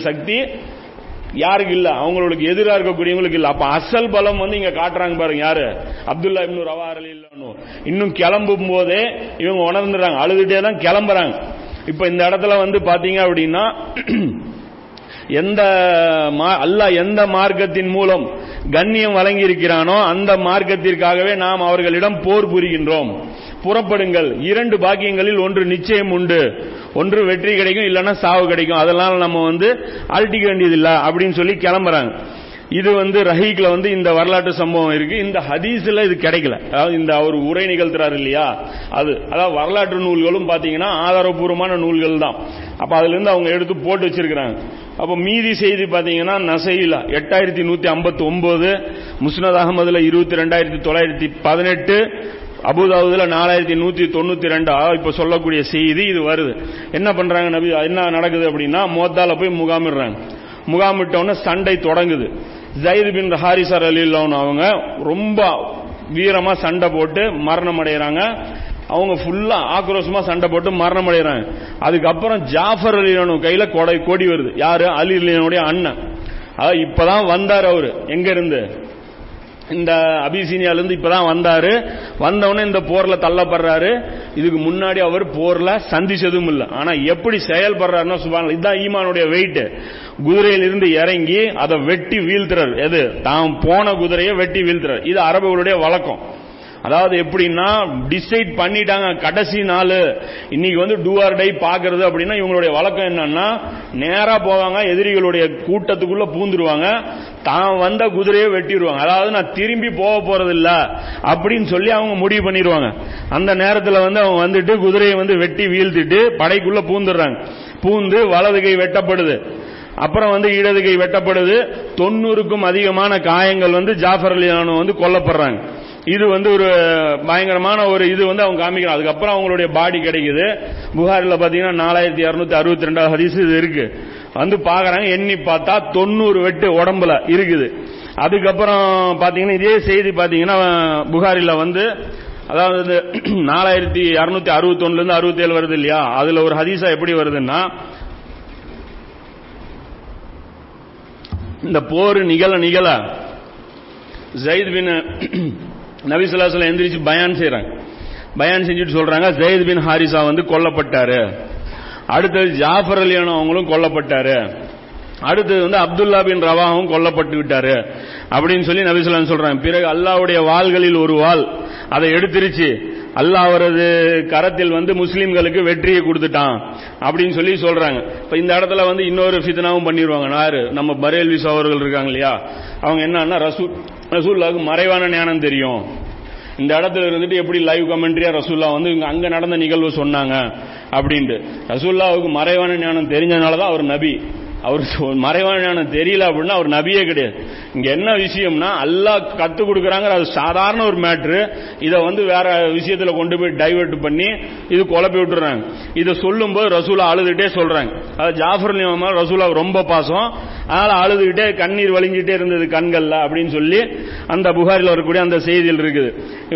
சக்தி யாருக்கு இல்ல? அவங்களுக்கு எதிராக இருக்கக்கூடியவங்களுக்கு இல்ல. அப்ப அசல் பலம் வந்து இங்க காட்டுறாங்க பாருங்க யாரு? அப்துல்லா இப்னு ரவா இல்லன்னு இன்னும் கிளம்பும் போதே இவங்க உணர்ந்துறாங்க. அழுதுட்டே தான் கிளம்புறாங்க. இப்ப இந்த இடத்துல வந்து பாத்தீங்க அப்படின்னா எந்த மா- அல்லாஹ் எந்த மார்க்கத்தின் மூலம் கண்ணியம் வழங்கி இருக்கிறானோ அந்த மார்க்கத்திற்காகவே நாம் அவர்களிடம் போர் புரிகின்றோம். புறப்படுங்கள். இரண்டு பாக்கியங்களில் ஒன்று நிச்சயம் உண்டு. ஒன்று வெற்றி கிடைக்கும் இல்லைன்னா சாவு கிடைக்கும். அதெல்லாம் நம்ம வந்து அழட்டிக்க வேண்டியதில்லை அப்படின்னு சொல்லி கிளம்புறாங்க. இது வந்து ரஹீக்ல வந்து இந்த வரலாற்று சம்பவம் இருக்கு. இந்த ஹதீஸ்ல இது கிடைக்கல. அதாவது இந்த அவர் உரை நிகழ்த்துறாரு இல்லையா? அது அதாவது வரலாற்று நூல்களும் பாத்தீங்கன்னா ஆதாரபூர்வமான நூல்கள் தான். அப்ப அதுல இருந்து அவங்க எடுத்து போட்டு வச்சிருக்கிறாங்க. அப்ப மீதி செய்தி பாத்தீங்கன்னா நசையில எட்டாயிரத்தி நூத்தி ஐம்பத்தி ஒன்பது முஸ்னத் அகமதுல இருபத்தி ரெண்டாயிரத்தி தொள்ளாயிரத்தி பதினெட்டு அபுதாபுதுல நாலாயிரத்தி நூத்தி தொண்ணூத்தி ரெண்டா? இப்ப சொல்லக்கூடிய செய்தி இது வருது. என்ன பண்றாங்க நபி என்ன நடக்குது அப்படின்னா மோத்தால போய் முகாமிடுறாங்க. முகாமிட்டவுடனே சண்டை தொடங்குது. ஜயிது பின் ஹாரிசர் அலில்லவன் அவங்க ரொம்ப வீரமா சண்டை போட்டு மரணம் அடைகிறாங்க அவங்க ஃபுல்லா ஆக்ரோஷமா சண்டை போட்டு மரணம் அடைகிறாங்க அதுக்கப்புறம் ஜாஃபர் அலிலனு கையில கொடை கொடி வருது. யாரு? அலி அலிலனுடைய அண்ணன். இப்பதான் வந்தார் அவரு. எங்க இருந்து? இந்த அபிசீனியால இப்போ இப்பதான் வந்தாரு. வந்தவொடனே இந்த போர்ல தள்ளப்படுறாரு. இதுக்கு முன்னாடி அவர் போர்ல சந்திச்சதும் இல்லை ஆனா எப்படி செயல்படுறாருன்னா சுபான் இதுதான் ஈமானுடைய வெயிட் குதிரையிலிருந்து இறங்கி அதை வெட்டி வீழ்த்துறாரு. எது? தான் போன குதிரையை வெட்டி வீழ்த்துறாரு. இது அரபுகளுடைய வழக்கம். அதாவது எப்படின்னா டிசைட் பண்ணிட்டாங்க கடைசி நாள். இன்னைக்கு வந்து டூ ஆர் டை பாக்குறது அப்படின்னா இவங்களுடைய வழக்கம் என்னன்னா நேரா போவாங்க எதிரிகளுடைய கூட்டத்துக்குள்ள பூந்துருவாங்க. தான் வந்த குதிரையை வெட்டிடுவாங்க அதாவது நான் திரும்பி போக போறது இல்ல அப்படின்னு சொல்லி அவங்க முடிவு பண்ணிடுவாங்க அந்த நேரத்தில் வந்து அவங்க வந்துட்டு குதிரையை வந்து வெட்டி வீழ்த்திட்டு படைக்குள்ள பூந்துடுறாங்க. பூந்து வலது கை வெட்டப்படுது. அப்புறம் வந்து இடது கை வெட்டப்படுது. தொண்ணூறுக்கும் அதிகமான காயங்கள் வந்து ஜாஃபர் அலி வந்து கொல்லப்படுறாங்க. இது வந்து ஒரு பயங்கரமான ஒரு இது வந்து அவங்க காமிக்கிறாங்க. அதுக்கப்புறம் அவங்களுடைய பாடி கிடைக்குது. புகாரில் பாத்தீங்கன்னா நாலாயிரத்தி இருநூத்தி அறுபத்தி ரெண்டாவது ஹரிசு இது இருக்கு. வந்து பாக்குறாங்க எண்ணி பார்த்தா தொண்ணூறு வெட்டு உடம்புல இருக்குது. அதுக்கப்புறம் பாத்தீங்கன்னா இதே செய்தி பாத்தீங்கன்னா புகாரில வந்து அதாவது நாலாயிரத்தி அறுநூத்தி அறுபத்தி ஒண்ணுல இருந்து அறுபத்தி ஏழு வருது இல்லையா? அதுல ஒரு ஹதீஸா எப்படி வருதுன்னா இந்த போர் நிகழ நிகழ ஜெயித் பின் நபிசுல்லாஸ்ல எந்திரிச்சு பயான் செய்யறாங்க பயான் செஞ்சுட்டு சொல்றாங்க ஜெயித் பின் ஹாரிசா வந்து கொல்லப்பட்டாரு. அடுத்தது ஜாஃபர் அலியானோ அவங்களும் கொல்லப்பட்டாரு. அடுத்தது வந்து அப்துல்லா பின் ரவாவும் கொல்லப்பட்டு விட்டாரு. அப்படின்னு சொல்லி நபிசுல்லாம் சொல்றாங்க. பிறகு அல்லாவுடைய வாள்களில் ஒரு வாள். அதை எடுத்துருச்சு. அல்லாஹ் அவரது கரத்தில் வந்து முஸ்லீம்களுக்கு வெற்றியை கொடுத்துட்டான் அப்படின்னு சொல்லி சொல்றாங்க. இப்ப இந்த இடத்துல வந்து இன்னொரு ஃபித்னாவும் பண்ணிடுவாங்க யாரு? நம்ம பரேல்விஸ் அவர்கள் இருக்காங்க இல்லையா? அவங்க என்னன்னா ரசூல் ரசூல்லாவுக்கு மறைவான ஞானம் தெரியும். இந்த இடத்துல இருந்துட்டு எப்படி லைவ் கமெண்ட்ரியா ரசூல்லா வந்து இங்க அங்க நடந்த நிகழ்வு சொன்னாங்க அப்படின்ட்டு. ரசூல்லாவுக்கு மறைவான ஞானம் தெரிஞ்சதுனால தான் அவர் நபி. அவர் மறைவான தெரியல அப்படின்னா அவர் நபியே கிடையாது. இங்க என்ன விஷயம்னா அல்லா கத்து கொடுக்கறாங்க அது சாதாரண ஒரு மேட்ரு இதை வந்து வேற விஷயத்துல கொண்டு போய் டைவர்ட் பண்ணி இது குழப்பி விட்டுறாங்க. இதை சொல்லும் போது ரசூலா அழுதுகிட்டே சொல்றாங்க. அது ஜாஃபர் நியமம் ரசூலா ரொம்ப பாசம். அதனால அழுதுகிட்டே கண்ணீர் வலிஞ்சிட்டே இருந்தது கண்கள்ல அப்படின்னு சொல்லி அந்த புகாரில் வரக்கூடிய அந்த செய்தியில் இருக்குது.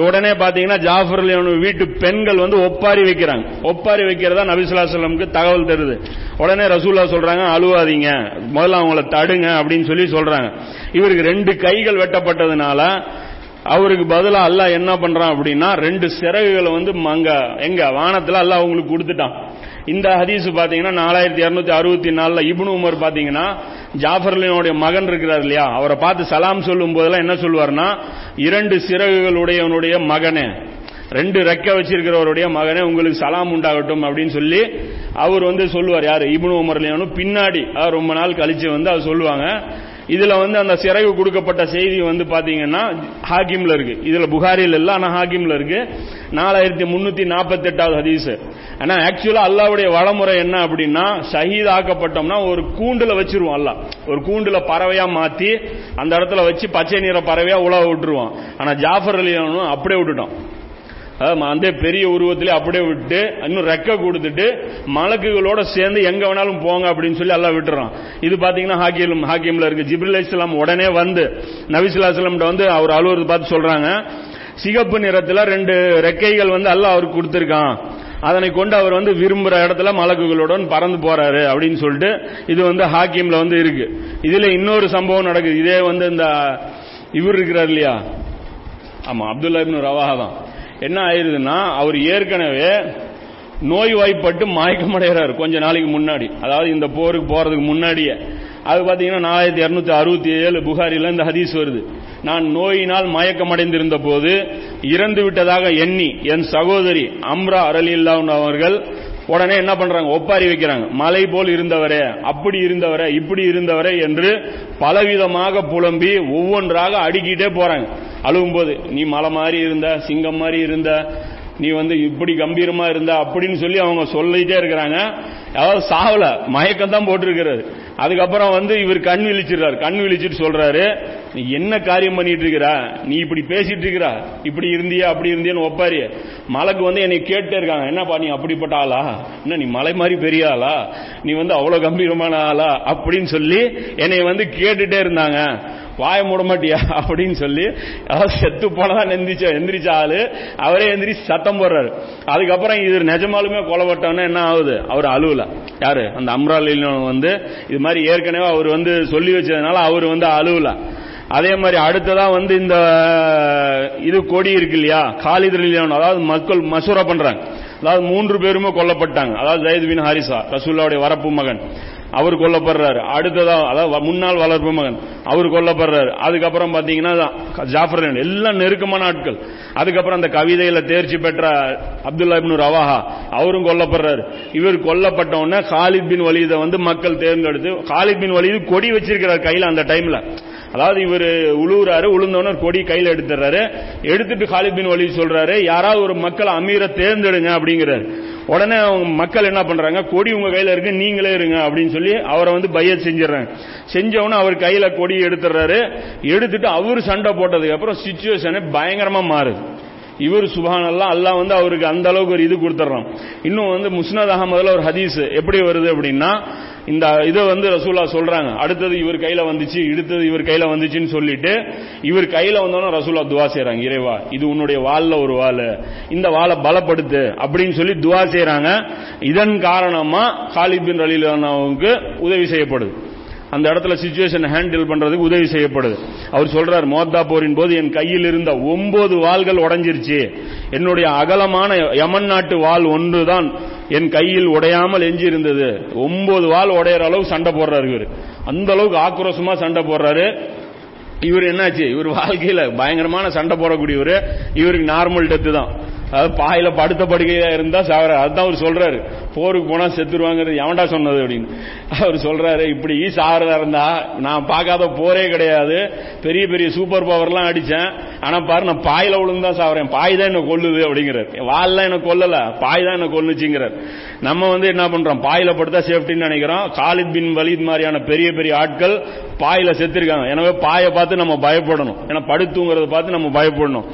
உடனே பாத்தீங்கன்னா ஜாஃபர் வீட்டு பெண்கள் வந்து ஒப்பாரி வைக்கிறாங்க. ஒப்பாரி வைக்கிறதா நபிசுல்லா சொல்லமுக்கு தகவல் தருது. உடனே ரசூல்லா சொல்றாங்க அழுவாதீங்க. முதல்ல அவங்கள தடுங்க அப்படின்னு சொல்லி சொல்றாங்க. இவருக்கு ரெண்டு கைகள் வெட்டப்பட்டதுனால அவருக்கு பதிலா அல்லாஹ் என்ன பண்றான் அப்படின்னா ரெண்டு சிறகுகளை வந்து அங்க எங்க? வானத்துல அல்லாஹ் அவங்களுக்கு கொடுத்துட்டான். இந்த ஹதீஸ் பாத்தீங்கன்னா நாலாயிரத்தி இருநூத்தி அறுபத்தி நாலுல இபுனு உமர் பாத்தீங்கன்னா ஜாஃபர்லினுடைய மகன் இருக்கிறார் இல்லையா? அவரை பார்த்து சலாம் சொல்லும் போதெல்லாம் என்ன சொல்லுவார்னா இரண்டு சிறகுகளுடையவனுடைய மகனே. ரெண்டு ரெக்க வச்சிருக்கிறவருடைய மகனே உங்களுக்கு சலாம் உண்டாகட்டும் அப்படின்னு சொல்லி அவர் வந்து சொல்லுவார். யாரு? இபுனு உமர்லியானு பின்னாடி ரொம்ப நாள் கழிச்சு வந்து அவர் சொல்லுவாங்க. இதுல வந்து அந்த சிறகு கொடுக்கப்பட்ட செய்தி வந்து பாத்தீங்கன்னா ஹாக்கிம்ல இருக்கு. இதுல புகாரில் இல்ல ஆனா ஹாக்கிம்ல இருக்கு. நாலாயிரத்தி முன்னூத்தி நாற்பத்தி எட்டாவது ஹதீஸ் ஆனா ஆக்சுவலா அல்லாவுடைய வளமுறை என்ன அப்படின்னா ஷஹீத் ஆக்கப்பட்டோம்னா ஒரு கூண்டுல வச்சிருவோம் அல்ல ஒரு கூண்டுல பறவையா மாத்தி அந்த இடத்துல வச்சு பச்சை நிற பறவையா உழவ விட்டுருவோம். ஆனா ஜாஃபர் அலியானும் அப்படியே விட்டுட்டோம். அந்த பெரிய உருவத்திலே அப்படியே விட்டு இன்னும் ரெக்க கொடுத்துட்டு மலக்குகளோட சேர்ந்து எங்க வேணாலும் போங்க அப்படின்னு சொல்லி எல்லாம் விட்டுறான். இது பாத்தீங்கன்னா ஹாக்கியம் ஹாக்கியம்ல இருக்கு. ஜிப்ரில் இஸ்லாம் உடனே வந்து நபிசுல்லாஸ்லாம் வந்து அவர் அலுவலகத்தை பார்த்து சொல்றாங்க சிகப்பு நிறத்துல ரெண்டு ரெக்கைகள் வந்து அல்லாஹ் அவருக்கு கொடுத்துருக்கான். அதனை கொண்டு அவர் வந்து விரும்புற இடத்துல மலக்குகளுடன் பறந்து போறாரு அப்படின்னு சொல்லிட்டு இது வந்து ஹாக்கியம்ல வந்து இருக்கு. இதுல இன்னொரு சம்பவம் நடக்குது. இதே வந்து இந்த இவர் இருக்கிறார் இல்லையா? ஆமா அப்துல்லா இப்னு ரவாஹா தான். என்ன ஆயிருதுன்னா அவர் ஏற்கனவே நோய்வாய்ப்பட்டு மயக்கமடைகிறார் கொஞ்ச நாளைக்கு முன்னாடி. அதாவது இந்த போருக்கு போறதுக்கு முன்னாடியே. அது பாத்தீங்கன்னா நாலாயிரத்தி இருநூத்தி அறுபத்தி ஏழு புகாரில இந்த ஹதீஸ் வருது. நான் நோயினால் மயக்கமடைந்திருந்த போது இறந்து விட்டதாக எண்ணி என் சகோதரி அம்ரா அரலில்லா அவர்கள் உடனே என்ன பண்றாங்க? ஒப்பாரி வைக்கிறாங்க. மலை போல் இருந்தவரே அப்படி இருந்தவரே இப்படி இருந்தவரே என்று பலவிதமாக புலம்பி ஒவ்வொன்றாக அடுக்கிட்டே போறாங்க. அழுகும் போது நீ மலை மாதிரி இருந்த சிங்கம் மாதிரி இருந்த நீ வந்து இப்படி கம்பீரமா இருந்த அப்படின்னு சொல்லி அவங்க சொல்லிட்டே இருக்கிறாங்க. அதாவது சாவல மயக்கம் தான் போட்டிருக்கிறது. அதுக்கப்புறம் வந்து இவர் கண் விழிச்சிடுறாரு. கண் விழிச்சிட்டு சொல்றாரு நீ என்ன காரியம் பண்ணிட்டு இருக்கிற? நீ இப்படி பேசிட்டு இருக்கிற? இப்படி இருந்தியா? அப்படி இருந்தியான்னு ஒப்பாரி. மலைக்கு வந்து என்னை கேட்டே இருக்காங்க என்னப்பா நீ அப்படிப்பட்ட ஆளா? என்ன நீ மலை மாதிரி பெரிய ஆளா? நீ வந்து அவ்வளவு கம்பீரமான ஆளா? அப்படின்னு சொல்லி என்னை வந்து கேட்டுட்டே இருந்தாங்க. வாய மூட மாட்டியா? அப்படின்னு சொல்லி அதாவது செத்து போனதான் எந்திரிச்சா எந்திரிச்ச ஆளு. அவரே எந்திரிச்சு சத்தம் போடுறாரு. அதுக்கப்புறம் இது நிஜமாலுமே கொலப்பட்டவன என்ன ஆகுது? அவர் அழுவல. யாரு? அந்த அம்ராலின் வந்து இது மாதிரி ஏற்கனவே அவர் வந்து சொல்லி வச்சதுனால அவர் வந்து அழுவல. அதே மாதிரி அடுத்ததா வந்து இந்த இது கொடி இருக்கு இல்லையா? காலித் அதாவது மக்கள் மசூரா பண்றாங்க. அதாவது மூன்று பேருமே கொல்லப்பட்டாங்க. அதாவது ஜயத் பின் ஹாரிசா ரசூல்லாவுடைய வரப்பு மகன். அவர் கொல்லப்படுறாரு. அடுத்ததா அதாவது முன்னாள் வளர்ப்பு மகன் அவர் கொல்லப்படுறாரு. அதுக்கப்புறம் பாத்தீங்கன்னா ஜாஃபர் எல்லாம் நெருக்கமான ஆட்கள். அதுக்கப்புறம் அந்த கவிதையில தேர்ச்சி பெற்ற அப்துல்லா இப்னு ரவாஹா அவரும் கொல்லப்படுறாரு. இவர் கொல்லப்பட்ட உடனே காலித் பின் வலிதை வந்து மக்கள் தேர்ந்தெடுத்து காலித் பின் வலிது கொடி வச்சிருக்கிறார் கையில அந்த டைம்ல. அதாவது இவர் உழுவுறாரு உளுந்தவன கொடி கையில் எடுத்துறாரு எடுத்துட்டு காலித் பின் வலி சொல்றாரு யாராவது ஒரு மக்களை அமீரை தேர்ந்தெடுங்க அப்படிங்கிறாரு. உடனே அவங்க மக்கள் என்ன பண்றாங்க கொடி உங்க கையில இருக்கு நீங்களே இருங்க அப்படின்னு சொல்லி அவரை வந்து பைய செஞ்சிடறாங்க. செஞ்சவன அவர் கையில கொடி எடுத்துறாரு எடுத்துட்டு அவர் சண்டை போட்டதுக்கு அப்புறம் சுச்சுவேஷனே பயங்கரமா மாறுது. இவர் சுபானல்லாம் அல்லாஹ் வந்து அவருக்கு அந்த அளவுக்கு ஒரு இது கொடுத்துட்றான். இன்னும் வந்து முஸ்னத் அகமதுல ஒரு ஹதீஸ் எப்படி வருது அப்படின்னா இந்த இதை வந்து ரசூலா சொல்றாங்க. அடுத்தது இவர் கையில வந்துச்சு இடுத்தது இவர் கையில வந்துச்சுன்னு சொல்லிட்டு இவர் கையில வந்தோன்னா ரசூலா துவா செய்யறாங்க இறைவா இது உன்னுடைய வால்ல ஒரு வால் இந்த வாழை பலப்படுத்து அப்படின்னு சொல்லி துவா செய்யறாங்க இதன் காரணமா காலித் பின் ரலீலானாவுக்கு உதவி செய்யப்படுது. அந்த இடத்துல சுச்சுவேஷன் ஹேண்டில் பண்றதுக்கு உதவி செய்யப்படுது. அவர் சொல்றார் மோத்தா போரின் போது என் கையில் இருந்த ஒன்பது வாள்கள் உடஞ்சிருச்சு. என்னுடைய அகலமான யமன் நாட்டு வாள் ஒன்றுதான் என் கையில் உடையாமல் எஞ்சி இருந்தது ஒன்பது வாள் உடையிற அளவுக்கு சண்டை போடுறாரு இவர். அந்த அளவுக்கு ஆக்ரோஷமா சண்டை போடுறாரு. இவர் என்னாச்சு? இவர் வாழ்க்கையில பயங்கரமான சண்டை போடக்கூடியவர். இவருக்கு நார்மல் டெத்து தான். அது பாயில படுத்த படுக்கையா இருந்தா சாவர அதுதான் அவர் சொல்றாரு. போருக்கு போனா செத்துருவாங்கிறது எவன்டா சொன்னது அப்படின்னு. அவர் சொல்றாரு இப்படி சாவரதா இருந்தா நான் பார்க்காத போரே கிடையாது. பெரிய பெரிய சூப்பர் பவர்லாம் அடிச்சேன். ஆனா பாரு நான் பாயில விழுந்தா சாவறேன். பாய் தான் என்ன கொல்லுது அப்படிங்கிறார். வால்லாம் என்ன கொல்லல. பாய் தான் என்ன கொல்லுச்சுங்கிறார். நம்ம வந்து என்ன பண்றோம்? பாயில படுத்தா சேஃப்டின்னு நினைக்கிறோம். காலித் பின் வலித் மாதிரியான பெரிய பெரிய ஆட்கள் பாயில செத்துருக்காங்க. எனவே பாயை பார்த்து நம்ம பயப்படணும். ஏன்னா படுத்துங்கிறத பார்த்து நம்ம பயப்படணும்.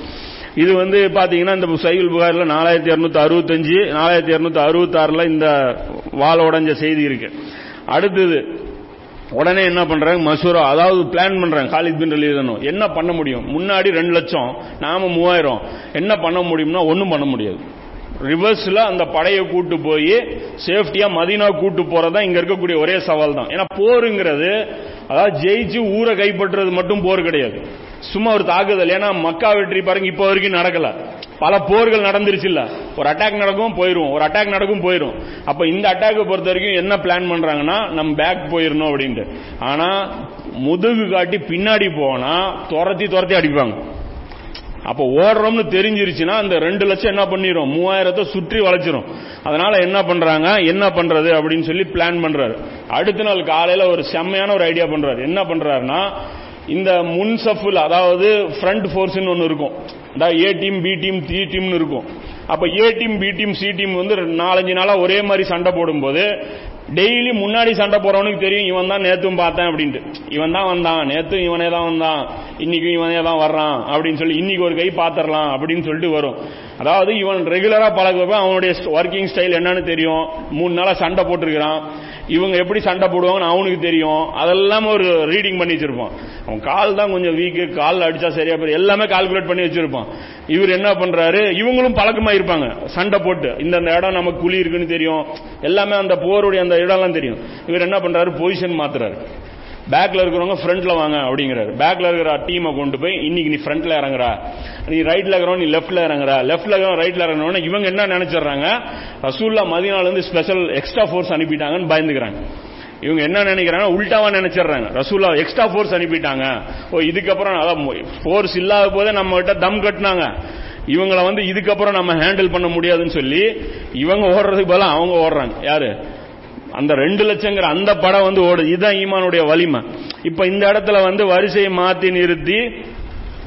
இது வந்து பாத்தீங்கன்னா இந்த சைவில் புகாரில் நாலாயிரத்தி இருநூத்தி அறுபத்தஞ்சு நாலாயிரத்தி இருநூத்தி அறுபத்தி ஆறுல இந்த வாழ உடஞ்ச செய்தி இருக்கு. அடுத்தது உடனே என்ன பண்றாங்க மசூரா அதாவது பிளான் பண்றாங்க காலித் பின் ரலிதனும் என்ன பண்ண முடியும்? முன்னாடி ரெண்டு லட்சம் நாம மூவாயிரம். என்ன பண்ண முடியும்னா ஒன்றும் பண்ண முடியாது. ரிவர்ஸ்ல அந்த படையை கூட்டு போய் சேஃப்டியா மதினா கூட்டு போறதா இங்க இருக்கக்கூடிய ஒரே சவால் தான் ஏன்னா போருங்கிறது அதாவது ஜெயிச்சு ஊரை கைப்பற்றுறது மட்டும் போர் கிடையாது. சும்மா ஒரு தாக்குதல். ஏன்னா மக்கா வெற்றி பாருங்க இப்போ வரைக்கும் நடக்கல. பல போர்கள் நடந்துருச்சு இல்ல ஒரு அட்டாக் நடக்கும் போயிரும் ஒரு அட்டாக் நடக்கும் போயிரும் அப்ப இந்த அட்டாக்கை பொறுத்த வரைக்கும் என்ன பிளான் பண்றாங்கன்னா நம்ம பேக் போயிடணும் அப்படின்ட்டு. ஆனா முதுகு காட்டி பின்னாடி போனா துரத்தி துரத்தி அடிப்பாங்க. அப்ப ஓடுறோம்னு தெரிஞ்சிருச்சுன்னா அந்த ரெண்டு லட்சம் என்ன பண்ணிடும் மூவாயிரத்தை சுற்றி வளைச்சிரும். அதனால என்ன பண்றாங்க? என்ன பண்றது அப்படின்னு சொல்லி பிளான் பண்றாரு. அடுத்த நாள் காலையில ஒரு செம்மையான ஒரு ஐடியா பண்றாரு. என்ன பண்றாருன்னா இந்த முன்சஃபுல் அதாவது ஃப்ரண்ட் ஃபோர்ஸ்னு ஒன்று இருக்கும். அதாவது A team B team C டீம்னு இருக்கும். அப்ப A team B team C team வந்து நாலஞ்சு நாளா ஒரே மாதிரி சண்டை போடும்போது டெய்லி முன்னாடி சண்டை போறவனுக்கு தெரியும் இவன் தான் நேத்தும் பார்த்தேன் அப்படின்ட்டு. இவன் தான் வந்தான். நேத்தும் இவனே தான் வந்தான். இன்னைக்கும் இவனே தான் வர்றான் அப்படின்னு சொல்லி இன்னைக்கு ஒரு கை பாத்திரலாம் அப்படின்னு சொல்லிட்டு வரும். அதாவது இவன் ரெகுலரா பழகுறப்ப அவனுடைய ஒர்க்கிங் ஸ்டைல் என்னன்னு தெரியும். மூணு நாளா சண்டை போட்டிருக்கிறான். இவங்க எப்படி சண்டை போடுவாங்கன்னு அவனுக்கு தெரியும். அதெல்லாம் ஒரு ரீடிங் பண்ணி வச்சிருப்பான். அவன் கால் தான் கொஞ்சம் வீக்கு கால் அடிச்சா சரியா போய் எல்லாமே கால்குலேட் பண்ணி வச்சிருப்பான். இவர் என்ன பண்றாரு? இவங்களும் பழக்கமா இருப்பாங்க. சண்டை போட்டு. இந்த இடம் நமக்கு குழி இருக்குன்னு தெரியும். எல்லாமே அந்த போருடைய அந்த இடம்லாம் தெரியும். இவர் என்ன பண்றாரு? பொசிஷன் மாத்துறாரு. பேக்ல இருக்கிறவங்க ஃப்ரண்ட்ல வாங்க அப்படிங்கிறாரு. பேக்ல இருக்கிற டீமை கொண்டு போய் இன்னைக்கு நீ ஃப்ரண்ட்ல இறங்குறா. நீ ரைட்ல இருக்கிறவன் நீ லெஃப்ட்ல இறங்குறா. லெஃப்ட்ல இருக்கிறவன் ரைட்ல இறங்குறவன இவங்க என்ன நினைச்சிடுறாங்க? ரசூல்லா மதினால இருந்து ஸ்பெஷல் எக்ஸ்ட்ரா ஃபோர்ஸ் அனுப்பிட்டாங்கன்னு பயந்துக்கிறாங்க. இவங்க என்ன நினைக்கிறாங்க? உள்டாவா நினைச்சிடுறாங்க. ரசூல்லா எக்ஸ்ட்ரா ஃபோர்ஸ் அனுப்பிட்டாங்க. ஓ இதுக்கப்புறம் அதான் ஃபோர்ஸ் இல்லாத போதே நம்ம கிட்ட தம் கட்டினாங்க. இவங்களை வந்து இதுக்கப்புறம் நம்ம ஹேண்டில் பண்ண முடியாதுன்னு சொல்லி இவங்க ஓடுறதுக்கு பதிலாக அவங்க ஓடுறாங்க. யாரு? அந்த ரெண்டு லட்சங்கிற அந்த படம் வந்து ஓடுது இதுதான் ஈமானுடைய வலிமை. இப்ப இந்த இடத்துல வந்து வரிசையை மாத்தி நிறுத்தி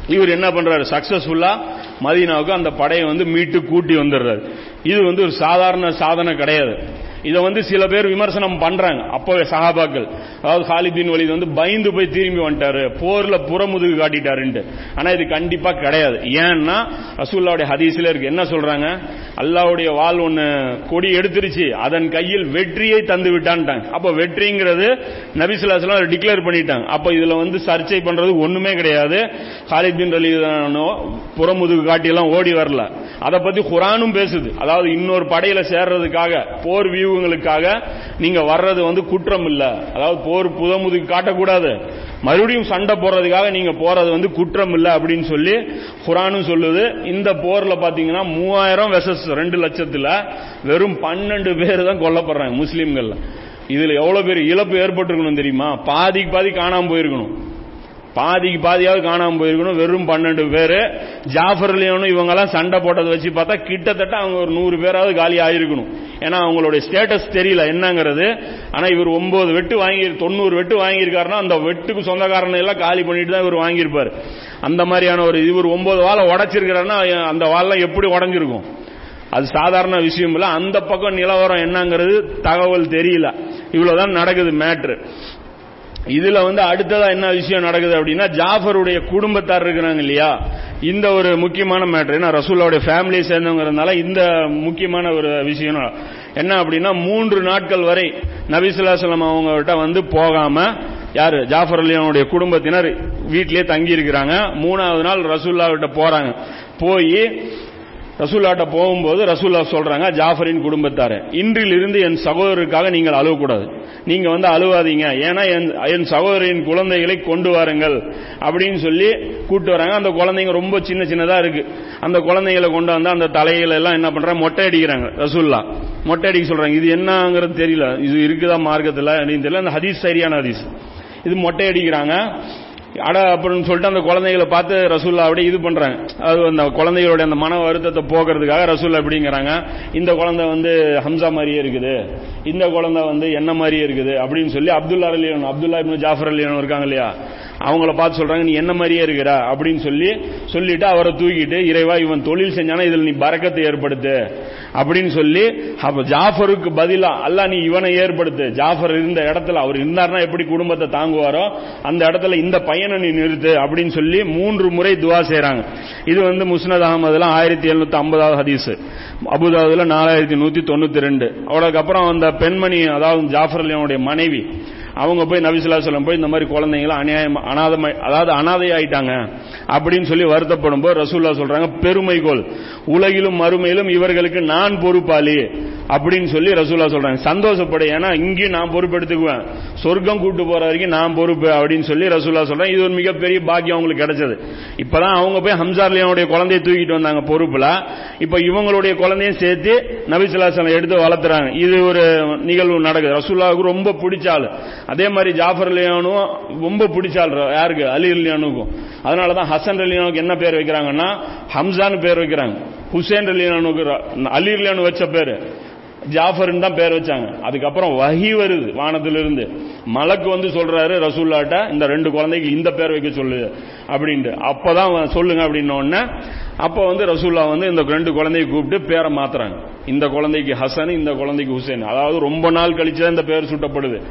இவர் என்ன பண்றாரு? சக்சஸ்ஃபுல்லா மதீனாவுக்கு அந்த படையை வந்து மீட்டு கூட்டி வந்துடுறாரு. இது வந்து ஒரு சாதாரண சாதனை கிடையாது. இதை வந்து சில பேர் விமர்சனம் பண்றாங்க. அப்பவே சஹாபாக்கள். அதாவது ஹாலிதீன் வலிது வந்து பயந்து போய் திரும்பி வந்துட்டாரு. போர்ல புறமுதுகு காட்டிட்டாருன்ட்டு. ஆனா இது கண்டிப்பா கிடையாது. ஏன்னா ரசூல்லாவுடைய ஹதீஸ்ல இருக்கு. என்ன சொல்றாங்க? அல்லாவுடைய வால் ஒண்ணு கொடி எடுத்துருச்சு. அதன் கையில் வெற்றியை தந்து விட்டான்ட்டாங்க. அப்ப வெற்றிங்கிறது நபிசுல்லா டிக்ளேர் பண்ணிட்டாங்க. அப்ப இதுல வந்து சர்ச்சை பண்றது ஒண்ணுமே கிடையாது. ஹாலித் பின் புறமுதுகு காட்டி எல்லாம் ஓடி வரல. அதை பத்தி குரானும் பேசுது. அதாவது இன்னொரு படையில சேர்றதுக்காக போர் வியூகங்களுக்காக நீங்க வர்றது வந்து குற்றம் இல்ல. அதாவது போர் புதமுதுக்கு காட்டக்கூடாது. மறுபடியும் சண்டை போடுறதுக்காக நீங்க போறது வந்து குற்றம் இல்ல அப்படின்னு சொல்லி குரானும் சொல்லுது. இந்த போர்ல பாத்தீங்கன்னா மூவாயிரம் வெசஸ் ரெண்டு லட்சத்துல வெறும் பன்னெண்டு பேர் தான் கொல்லப்படுறாங்க முஸ்லீம்கள்ல. இதுல எவ்வளவு பேர் இழப்பு ஏற்பட்டிருக்கணும் தெரியுமா? பாதிக்கு பாதி காணாம போயிருக்கணும். பாதிக்கு பாதியாவது காணாமல் போயிருக்கணும். வெறும் பன்னெண்டு பேரு. ஜாஃபர் லியோனும் இவங்கெல்லாம் சண்டை போட்டதை வச்சு பார்த்தா கிட்டத்தட்ட அவங்க ஒரு நூறு பேராவது காலி ஆயிருக்கணும். ஏன்னா அவங்களுடைய ஸ்டேட்டஸ் தெரியல என்னங்கிறது. ஆனா இவர் ஒன்பது வெட்டு வாங்கி தொண்ணூறு வெட்டு வாங்கியிருக்காருன்னா அந்த வெட்டுக்கு சொந்தக்காரனை எல்லாம் காலி பண்ணிட்டு தான் இவர் வாங்கியிருப்பாரு. அந்த மாதிரியான ஒரு இவர் ஒன்பது வாழை உடைச்சிருக்கிறாருன்னா அந்த வாழெல்லாம் எப்படி உடஞ்சிருக்கும்? அது சாதாரண விஷயம் இல்ல. அந்த பக்கம் நிலவரம் என்னங்கிறது தகவல் தெரியல. இவ்வளவுதான் நடக்குது மேட்ரு இதுல வந்து அடுத்ததா என்ன விஷயம் நடக்குது அப்படின்னா ஜாஃபருடைய குடும்பத்தார் இருக்கிறாங்க இல்லையா? இந்த ஒரு முக்கியமான மேட்டர் ஏன்னா ரசூல்லாவுடைய ஃபேமிலியை சேர்ந்தவங்கிறதுனால இந்த முக்கியமான ஒரு விஷயம் என்ன அப்படின்னா மூன்று நாட்கள் வரை நபிசுல்லாசலம் அவங்ககிட்ட வந்து போகாம யாரு? ஜாஃபர் அலியானுடைய குடும்பத்தினர் வீட்டிலேயே தங்கி இருக்கிறாங்க மூணாவது நாள் ரசூல்லாவிட்ட போறாங்க. போய் ரசூல்லாட்ட போகும்போது ரசூல்லா சொல்றாங்க ஜாஃபரின் குடும்பத்தார இன்றிலிருந்து என் சகோதரருக்காக நீங்கள் அழுவக்கூடாது. நீங்க வந்து அழுவாதீங்க. ஏன்னா என் சகோதரின் குழந்தைகளை கொண்டு வாருங்கள் அப்படின்னு சொல்லி கூட்டு வராங்க. அந்த குழந்தைங்க ரொம்ப சின்ன சின்னதா இருக்கு. அந்த குழந்தைகளை கொண்டு வந்து அந்த தலையில எல்லாம் என்ன பண்றாங்க? மொட்டை அடிக்கிறாங்க ரசூல்லா. மொட்டை அடிக்க சொல்றாங்க. இது என்னங்கிறது தெரியல. இது இருக்குதா மார்க்கத்தில் அப்படின்னு தெரியல. அந்த ஹதீஸ் சரியான ஹதீஸ். இது மொட்டை அடிக்கிறாங்க. அட அப்படின்னு சொல்லிட்டு அந்த குழந்தைகளை பார்த்து ரசூல்லா அப்படி இது பண்றாங்க. அது அந்த குழந்தைகளுடைய அந்த மன வருத்தத்தை போக்குறதுக்காக ரசூல்லா அப்படிங்கிறாங்க. இந்த குழந்தை வந்து ஹம்சா மாதிரியே இருக்குது. இந்த குழந்தை வந்து என்ன மாதிரியே இருக்குது அப்படின்னு சொல்லி அப்துல்லா அலியன் அப்துல்லா இப்னு ஜாஃபர் அலியன் இருக்காங்க இல்லையா? அவங்கள பார்த்து சொல்றாங்க நீ என்ன மாதிரியே இருக்கிற? அப்படின்னு சொல்லி சொல்லிட்டு அவரை தூக்கிட்டு இறைவா இவன் தொழில் செஞ்சானா இதில் நீ பறக்கத்தை ஏற்படுத்து. அப்படின்னு சொல்லி அப்ப ஜாஃபருக்கு பதிலா அல்ல நீ இவனை ஏற்படுத்து. ஜாஃபர் இருந்த இடத்துல அவர் இருந்தார்னா எப்படி குடும்பத்தை தாங்குவாரோ அந்த இடத்துல இந்த பையனை நீ நிறுத்து அப்படின்னு சொல்லி மூன்று முறை துவா செய்யறாங்க இது வந்து முஸ்னத் அகமதுல ஆயிரத்தி எழுநூத்தி ஐம்பதாவது ஹதீஸ். அபுதாபுல நாலாயிரத்தி நூத்தி தொண்ணூத்தி ரெண்டு. அவளுக்கு அப்புறம் அந்த பெண்மணி அதாவது ஜாஃபர் அலியனுடைய மனைவி அவங்க போய் நபிசுல்லா சொல்லம் போய் இந்த மாதிரி குழந்தைங்களை அநியாயம் அனாதமை அதாவது அனாதை ஆயிட்டாங்க அப்படின்னு சொல்லி வருத்தப்படும் போது ரசூல்லா சொல்றாங்க பெருமைகோள் உலகிலும் மறுமையிலும் இவர்களுக்கு நான் பொறுப்பாளி. அப்படின்னு சொல்லி ரசூல்லா சொல்றாங்க. சந்தோஷப்படு. ஏன்னா இங்கேயும் நான் பொறுப்பெடுத்துக்குவேன் சொர்க்கம் கூட்டு போற வரைக்கும் நான் பொறுப்பு அப்படின்னு சொல்லி ரசூல்லா சொல்றேன் இது ஒரு மிகப்பெரிய பாக்கியம் அவங்களுக்கு கிடைச்சது. இப்பதான் அவங்க போய் ஹம்சார்லியாவுடைய குழந்தைய தூக்கிட்டு வந்தாங்க பொறுப்புல. இப்ப இவங்களுடைய குழந்தையும் சேர்த்து நபிசுல்லாசலம் எடுத்து வளர்த்துறாங்க. இது ஒரு நிகழ்வு நடக்குது. ரசூல்லாவுக்கு ரொம்ப பிடிச்ச ஆளு. அதே மாதிரி ஜாஃபர் அலியானும் ரொம்ப பிடிச்சாள் யாருக்கு? அலி அதனால அதனாலதான் ஹசன் அலியானுக்கு என்ன பேர் வைக்கிறாங்கன்னா ஹம்சான்னு பேர் வைக்கிறாங்க. ஹுசேன் அலியானுக்கு அலி அலியானு வச்ச பேரு. ஜாஃபர்னு தான் பேர் வச்சாங்க. அதுக்கப்புறம் வகி வருது வானத்திலிருந்து. மலக்கு வந்து சொல்றாரு ரசூல்லாட்ட இந்த ரெண்டு குழந்தைக்கு இந்த பேர் வைக்க சொல்லு அப்படின்ட்டு. அப்பதான் அவன் சொல்லுங்க அப்படின்ன அப்போ அப்ப வந்து ரசூல்லா வந்து இந்த ரெண்டு குழந்தைய கூப்பிட்டு பேரை மாத்துறாங்க. இந்த குழந்தைக்கு ஹசன் இந்த குழந்தைக்கு ஹுசேன். அதாவது ரொம்ப நாள் கழிச்சு தான் இந்த பேர் சுட்டப்படுது.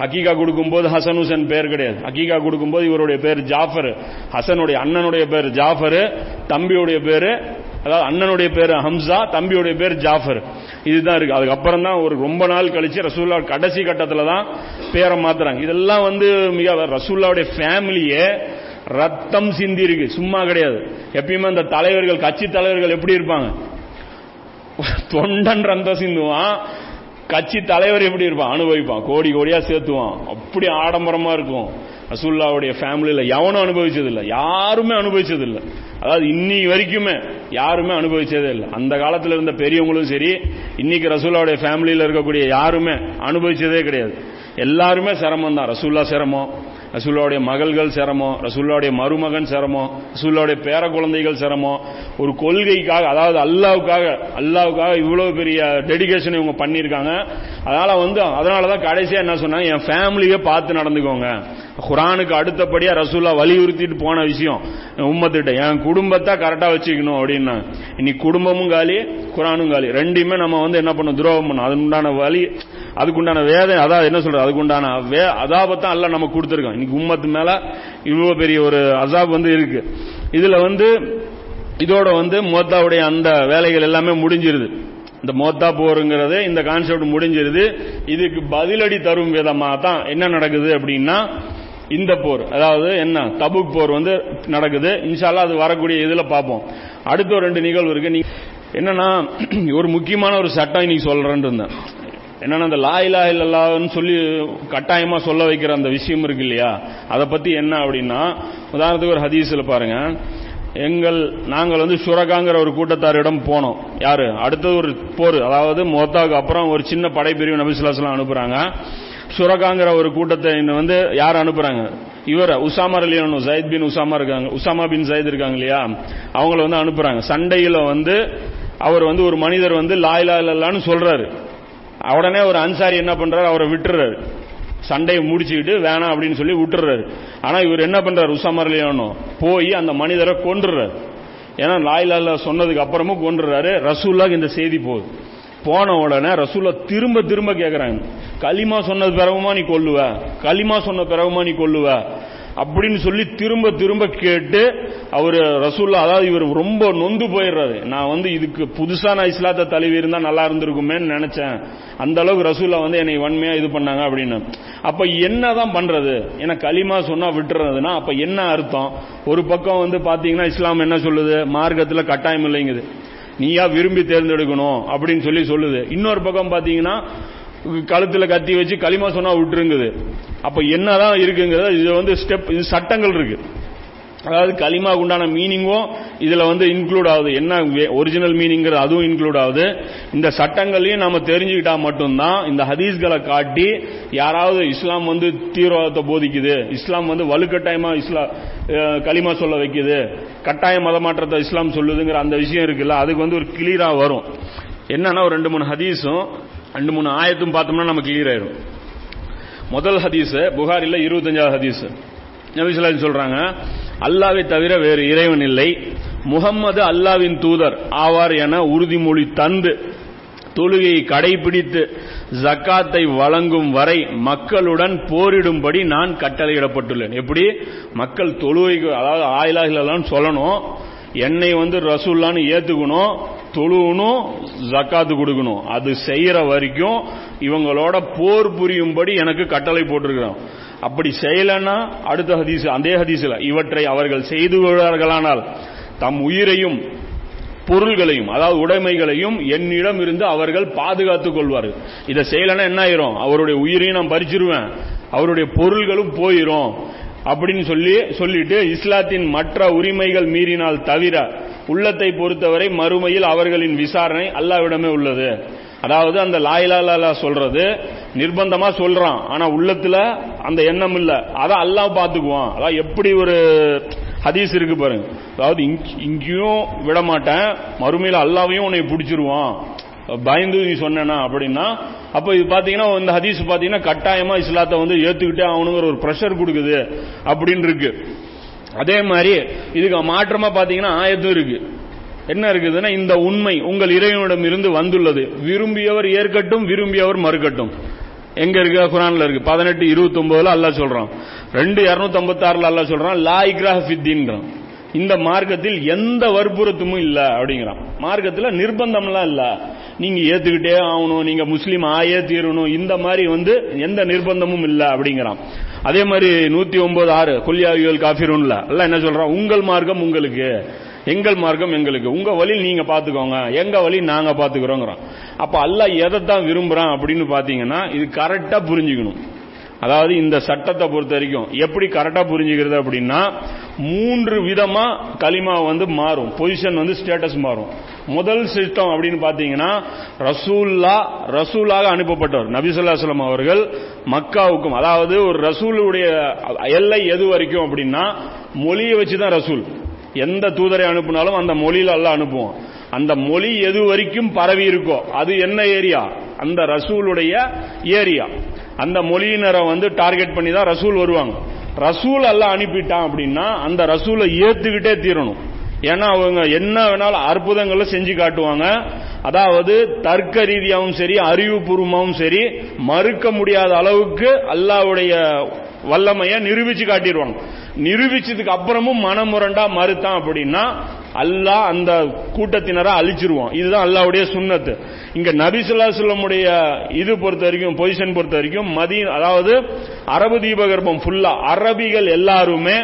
ஹக்கீகா கொடுக்கும்போது ஹசன் ஹுசேன் பேர் கிடையாது. ஹக்கீகா கொடுக்கும்போது இவருடைய பேர் ஜாஃபர். ஹசனுடைய அண்ணனுடைய பேர் ஜாஃபர். தம்பியுடைய பேரு அதாவது அண்ணனுடைய பேர் ஹம்சா தம்பியுடைய பேர் ஜாஃபர். இதுதான் இருக்கு. அதுக்கப்புறம் தான் ஒரு ரொம்ப நாள் கழிச்சு ரசூல்லா கடைசி கட்டத்தில் தான் பேரை மாத்துறாங்க. இதெல்லாம் வந்து மிக ரசூல்லாவுடைய ஃபேமிலியே ரத்தம் சிந்தி இருக்கு. சும்மா கிடையாது. எப்பயுமே அந்த தலைவர்கள் கட்சி தலைவர்கள் எப்படி இருப்பாங்க? தொண்டன் ரத்தம் சிந்துவான். கட்சி தலைவர் எப்படி இருப்பான்? அனுபவிப்பான். கோடி கோடியா சேர்த்துவான். அப்படி ஆடம்பரமா இருக்கும். ரசூல்லாவுடைய ஃபேமிலியில எவனும் அனுபவிச்சது யாருமே அனுபவிச்சது அதாவது இன்னி வரைக்குமே யாருமே அனுபவிச்சதே இல்லை. அந்த காலத்தில் இருந்த பெரியவங்களும் சரி இன்னைக்கு ரசூல்லாவுடைய ஃபேமிலியில இருக்கக்கூடிய யாருமே அனுபவிச்சதே கிடையாது. எல்லாருமே சிரமம் தான் ரசூல்லா சிரமம். ரசூல்லாவுடைய மகள்கள் சிரமம் ரசூல்லாவுடைய மருமகன் சிரமம் ரசூல்லாவுடைய பேர குழந்தைகள் சிரமம். ஒரு கொள்கைக்காக அதாவது அல்லாவுக்காக அல்லாவுக்காக இவ்வளவு பெரிய டெடிகேஷன் இவங்க பண்ணியிருக்காங்க. அதனால வந்து அதனாலதான் கடைசியா என்ன சொன்னாங்க என் ஃபேமிலியே பார்த்து நடந்துக்கோங்க. குரானுக்கு அடுத்தபடியா ரசூல்லா வலியுறுத்திட்டு போன விஷயம். உம்மத்திட்ட என் குடும்பத்தை கரெக்டா வச்சுக்கணும் அப்படின்னா இன்னைக்கு குடும்பமும் காலி குரானும் காலி. ரெண்டுமே நம்ம வந்து என்ன பண்ணும் துரோகம் பண்ணும் அதுக்குண்டான வலி அதுக்குண்டான வேதை அதாவது என்ன சொல்றது? அதுக்குண்டான வே அதாபத்தான் எல்லாம் நம்ம கொடுத்துருக்கோம் இன்னைக்கு உம்மத்து மேல இவ்வளவு பெரிய ஒரு அசாப் வந்து இருக்கு. இதுல வந்து இதோட வந்து மோத்தாவுடைய அந்த வேலைகள் எல்லாமே முடிஞ்சிருது. இந்த மோத்தா போருங்கிறது இந்த கான்செப்ட் முடிஞ்சிருது. இதுக்கு பதிலடி தரும் விதமாக தான் என்ன நடக்குது அப்படின்னா இந்த போர். அதாவது என்ன? தபுக் போர் வந்து நடக்குது. இன்ஷால்லா அது வரக்கூடிய இதுல பார்ப்போம். அடுத்த ஒரு ரெண்டு நிகழ்வு இருக்கு. நீ என்னன்னா ஒரு முக்கியமான ஒரு சட்டம் இன்னைக்கு சொல்றேன்னு இருந்தேன். என்னன்னா அந்த லா இலா இல்லல்லான்னு சொல்லி கட்டாயமா சொல்ல வைக்கிற அந்த விஷயம் இருக்கு இல்லையா? அதை பத்தி என்ன அப்படின்னா உதாரணத்துக்கு ஒரு ஹதீஸ்ல பாருங்க. எங்கள் நாங்கள் வந்து சுரகாங்கிற ஒரு கூட்டத்தாரிடம் போனோம். யாரு? அடுத்தது ஒரு போர். அதாவது மொத்தாவுக்கு அப்புறம் ஒரு சின்ன படைப்பிரிவு நபிசுல்லாஸ்லாம் அனுப்புறாங்க. சுரகாங்கிற ஒரு கூட்டத்தை வந்து யார் அனுப்புறாங்க? இவர் உசாமர் அலியானு ஜயத் பின் உசாமா இருக்காங்க உசாமா பின் ஜயத் இருக்காங்க இல்லையா? அவங்கள வந்து அனுப்புறாங்க. சண்டையில வந்து அவர் வந்து ஒரு மனிதர் வந்து லாயிலா இல்லான்னு சொல்றாரு. உடனே ஒரு அன்சாரி என்ன பண்றாரு? அவரை விட்டுறாரு. சண்டையை முடிச்சுக்கிட்டு வேணாம் அப்படின்னு சொல்லி விட்டுறாரு. ஆனா இவர் என்ன பண்றாரு? உசாமர் அலியானு போய் அந்த மனிதரை கொன்றுறாரு. ஏன்னா லாயிலா சொன்னதுக்கு அப்புறமும் கொன்றுறாரு. ரசூல்லாக்கு இந்த செய்தி போகுது. போன உடனே ரசூல்லா திரும்ப திரும்ப கேட்குறாங்க களிமா சொன்னது பிறகுமா நீ கொல்லுவ? களிமா சொன்ன பிறகுமா நீ கொல்லுவ? அப்படின்னு சொல்லி திரும்ப திரும்ப கேட்டு அவர் ரசூல்லா அதாவது இவர் ரொம்ப நொந்து போயிடுறாரு. நான் வந்து இதுக்கு புதுசா நான் இஸ்லாத்தை தழுவி இருந்தா நல்லா இருந்திருக்குமேன்னு நினைச்சேன். அந்த அளவுக்கு ரசூல்லா வந்து என்னை வன்மையா இது பண்ணாங்க அப்படின்னு. அப்ப என்னதான் பண்றது? ஏன்னா களிமா சொன்னா விட்டுறதுன்னா அப்ப என்ன அர்த்தம்? ஒரு பக்கம் வந்து பாத்தீங்கன்னா இஸ்லாம் என்ன சொல்லுது? மார்க்கத்துல கட்டாயம் இல்லைங்குது. நீயா விரும்பி தேர்ந்தெடுக்கணும் அப்படின்னு சொல்லி சொல்லுது. இன்னொரு பக்கம் பாத்தீங்கன்னா கழுத்துல கத்தி வச்சு களிமா சொன்னா விட்டுருங்குது. அப்ப என்னதான் இருக்குங்கிறத இது வந்து ஸ்டெப் இது சட்டங்கள் இருக்கு. அதாவது களிமா உண்டான மீனிங்கும் இதுல வந்து இன்க்ளூட் ஆகுது. என்ன ஒரிஜினல் மீனிங்கிறது அதுவும் இன்க்ளூட் ஆகுது. இந்த சட்டங்களையும் நம்ம தெரிஞ்சுக்கிட்டா மட்டும்தான் இந்த ஹதீஸ்களை காட்டி யாராவது இஸ்லாம் வந்து தீவிரவாதத்தை போதிக்குது. இஸ்லாம் வந்து வலுக்கட்டாயமா இஸ்லாம் களிமா சொல்ல வைக்குது. கட்டாய மதமாற்றத்தை இஸ்லாம் சொல்லுதுங்கிற அந்த விஷயம் இருக்குல்ல அதுக்கு வந்து ஒரு கிளியரா வரும். என்னன்னா ஒரு ரெண்டு மூணு ஹதீஸும் ரெண்டு மூணு ஆயத்தும் பார்த்தோம்னா நம்ம கிளியர் ஆயிரும். முதல் ஹதீஸ் புகாரில் இருபத்தஞ்சாவது ஹதீஸ். நபிசுல்லா சொல்றாங்க அல்லாவை தவிர வேறு இறைவன் இல்லை. முகம்மது அல்லாவின் தூதர் ஆவார் என உறுதிமொழி தந்து தொழுகையை கடைபிடித்து ஜக்காத்தை வழங்கும் வரை மக்களுடன் போரிடும்படி நான் கட்டளையிடப்பட்டுள்ளேன். எப்படி? மக்கள் தொழுகைக்கு அதாவது ஆயிலாகலாம் சொல்லணும். என்னை வந்து ரசூல்லான்னு ஏத்துக்கணும் தொழுவணும் ஜக்காத்து கொடுக்கணும். அது செய்யற வரைக்கும் இவங்களோட போர் புரியும்படி எனக்கு கட்டளை போட்டிருக்கிறோம் அப்படி செய்யலன்னா அடுத்த ஹதீஸ் அதே ஹதீஸ்ல இவற்றை அவர்கள் செய்து விடுவார்களானால் தம் உயிரையும் பொருள்களையும் அதாவது உடைமைகளையும் என்னிடம் இருந்து அவர்கள் பாதுகாத்துக் கொள்வார்கள். இதை செய்யலன்னா என்ன ஆயிரும்? அவருடைய உயிரையும் நான் பறிச்சிருவேன். அவருடைய பொருள்களும் போயிரும். அப்படின்னு சொல்லி சொல்லிட்டு இஸ்லாத்தின் மற்ற உரிமைகள் மீறினால் தவிர உள்ளத்தை பொறுத்தவரை மறுமையில் அவர்களின் விசாரணை அல்லாவிடமே உள்ளது. அதாவது அந்த லாயிலா சொல்றது நிர்பந்தமா சொல்றான். ஆனா உள்ளத்துல அந்த எண்ணம் இல்ல. அதான் அல்லாஹ் பாத்துக்குவான் அதான் எப்படி ஒரு ஹதீஸ் இருக்கு பாருங்க. அதாவது இங்கேயும் விட மாட்டேன் மறுமையில அல்லாவையும் உன்னை பிடிச்சிருவான். பயந்து நீ சொன்னா அப்படின்னா அப்ப இது பாத்தீங்கன்னா இந்த ஹதீஸ் பாத்தீங்கன்னா கட்டாயமா இஸ்லாத்தை வந்து ஏத்துக்கிட்டே அவனுங்கிற ஒரு ப்ரெஷர் கொடுக்குது அப்படின்னு இருக்கு. அதே மாதிரி இதுக்கு மாற்றமா பாத்தீங்கன்னா ஆயத்தும் இருக்கு. என்ன இருக்குதுன்னா இந்த உண்மை உங்கள் இறைவனிடம் இருந்து வந்துள்ளது. விரும்பியவர் ஏற்கட்டும் விரும்பியவர் மறுக்கட்டும். எங்க இருக்கு? குரான்ல இருக்கு. பதினெட்டு இருபத்தி ஒன்பதுல அல்லா சொல்றான். ரெண்டு இருநூத்தி ஐம்பத்தி ஆறுல அல்லா சொல்றான் லா இக்ராஹ் ஃபித்தீன்றான் இந்த மார்க்கத்தில் எந்த வற்புறுத்தமும் இல்ல அப்படிங்கிறான். மார்க்கத்தில் நிர்பந்தம்லாம் இல்ல. நீங்க ஏத்துக்கிட்டே ஆகணும் நீங்க முஸ்லீம் ஆயே தீரணும் இந்த மாதிரி வந்து எந்த நிர்பந்தமும் இல்ல அப்படிங்கிறான். அதே மாதிரி நூத்தி ஒன்பது ஆறு கொல்லியாவியல் காஃபிரூன்ல அல்ல என்ன சொல்றான்? உங்கள் மார்க்கம் உங்களுக்கு. எங்கள் மார்க்கம் எங்களுக்கு. உங்க வழி நீங்க பாத்துக்கோங்க எங்க வழி நாங்க பாத்துக்கிறோங்கிறோம் அப்ப அல்லாஹ் எதைத்தான் விரும்புறான் அப்படின்னு பாத்தீங்கன்னா இது கரெக்டா புரிஞ்சுக்கணும். அதாவது இந்த சட்டத்தை பொறுத்த வரைக்கும் எப்படி கரெக்டா புரிஞ்சுக்கிறது அப்படின்னா மூன்று விதமா களிமா வந்து மாறும். பொசிஷன் வந்து ஸ்டேட்டஸ் மாறும். முதல் சிஸ்டம் அப்படின்னு பாத்தீங்கன்னா ரசூல்லா ரசூலாக அனுப்பப்பட்டவர். நபிசுல்லாஸ்லாம் அவர்கள் மக்காவுக்கும் அதாவது ஒரு ரசூலுடைய எல்லை எது வரைக்கும் அப்படின்னா மொழியை வச்சுதான் ரசூல். எந்த தூதரை அனுப்பினாலும் அந்த மொழியில் அல்ல அனுப்புவோம் அந்த மொழி எது வரைக்கும் பரவி இருக்கோ அது என்ன ஏரியா? அந்த ரசூலுடைய ஏரியா. அந்த மொழியினரை வந்து டார்கெட் பண்ணி தான் ரசூல் வருவாங்க. ரசூல் அல்ல அனுப்பிட்டான் அப்படின்னா அந்த ரசூலை ஏத்துக்கிட்டே தீரணும். ஏன்னா அவங்க என்ன வேணாலும் அற்புதங்களை செஞ்சு காட்டுவாங்க. அதாவது தர்க்க ரீதியாகவும் சரி அறிவுபூர்வமாகவும் சரி மறுக்க முடியாத அளவுக்கு அல்லாவுடைய வல்லமையை நிரூபிச்சு காட்டிடுவாங்க. நிரூபிச்சதுக்கு அப்புறமும் மனமுரண்டா மறுத்தான் அப்படின்னா அல்லாஹ் அந்த கூட்டத்தினரை அழிச்சிருவான். இதுதான் அல்லாவுடைய சுண்ணத்து. இங்க நபிசுல்லா சொல்லமுடைய இது பொறுத்த வரைக்கும் பொசிஷன் பொறுத்த வரைக்கும் மதி அதாவது அரபு தீபகற்பம் ஃபுல்லா அரபிகள் எல்லாருமே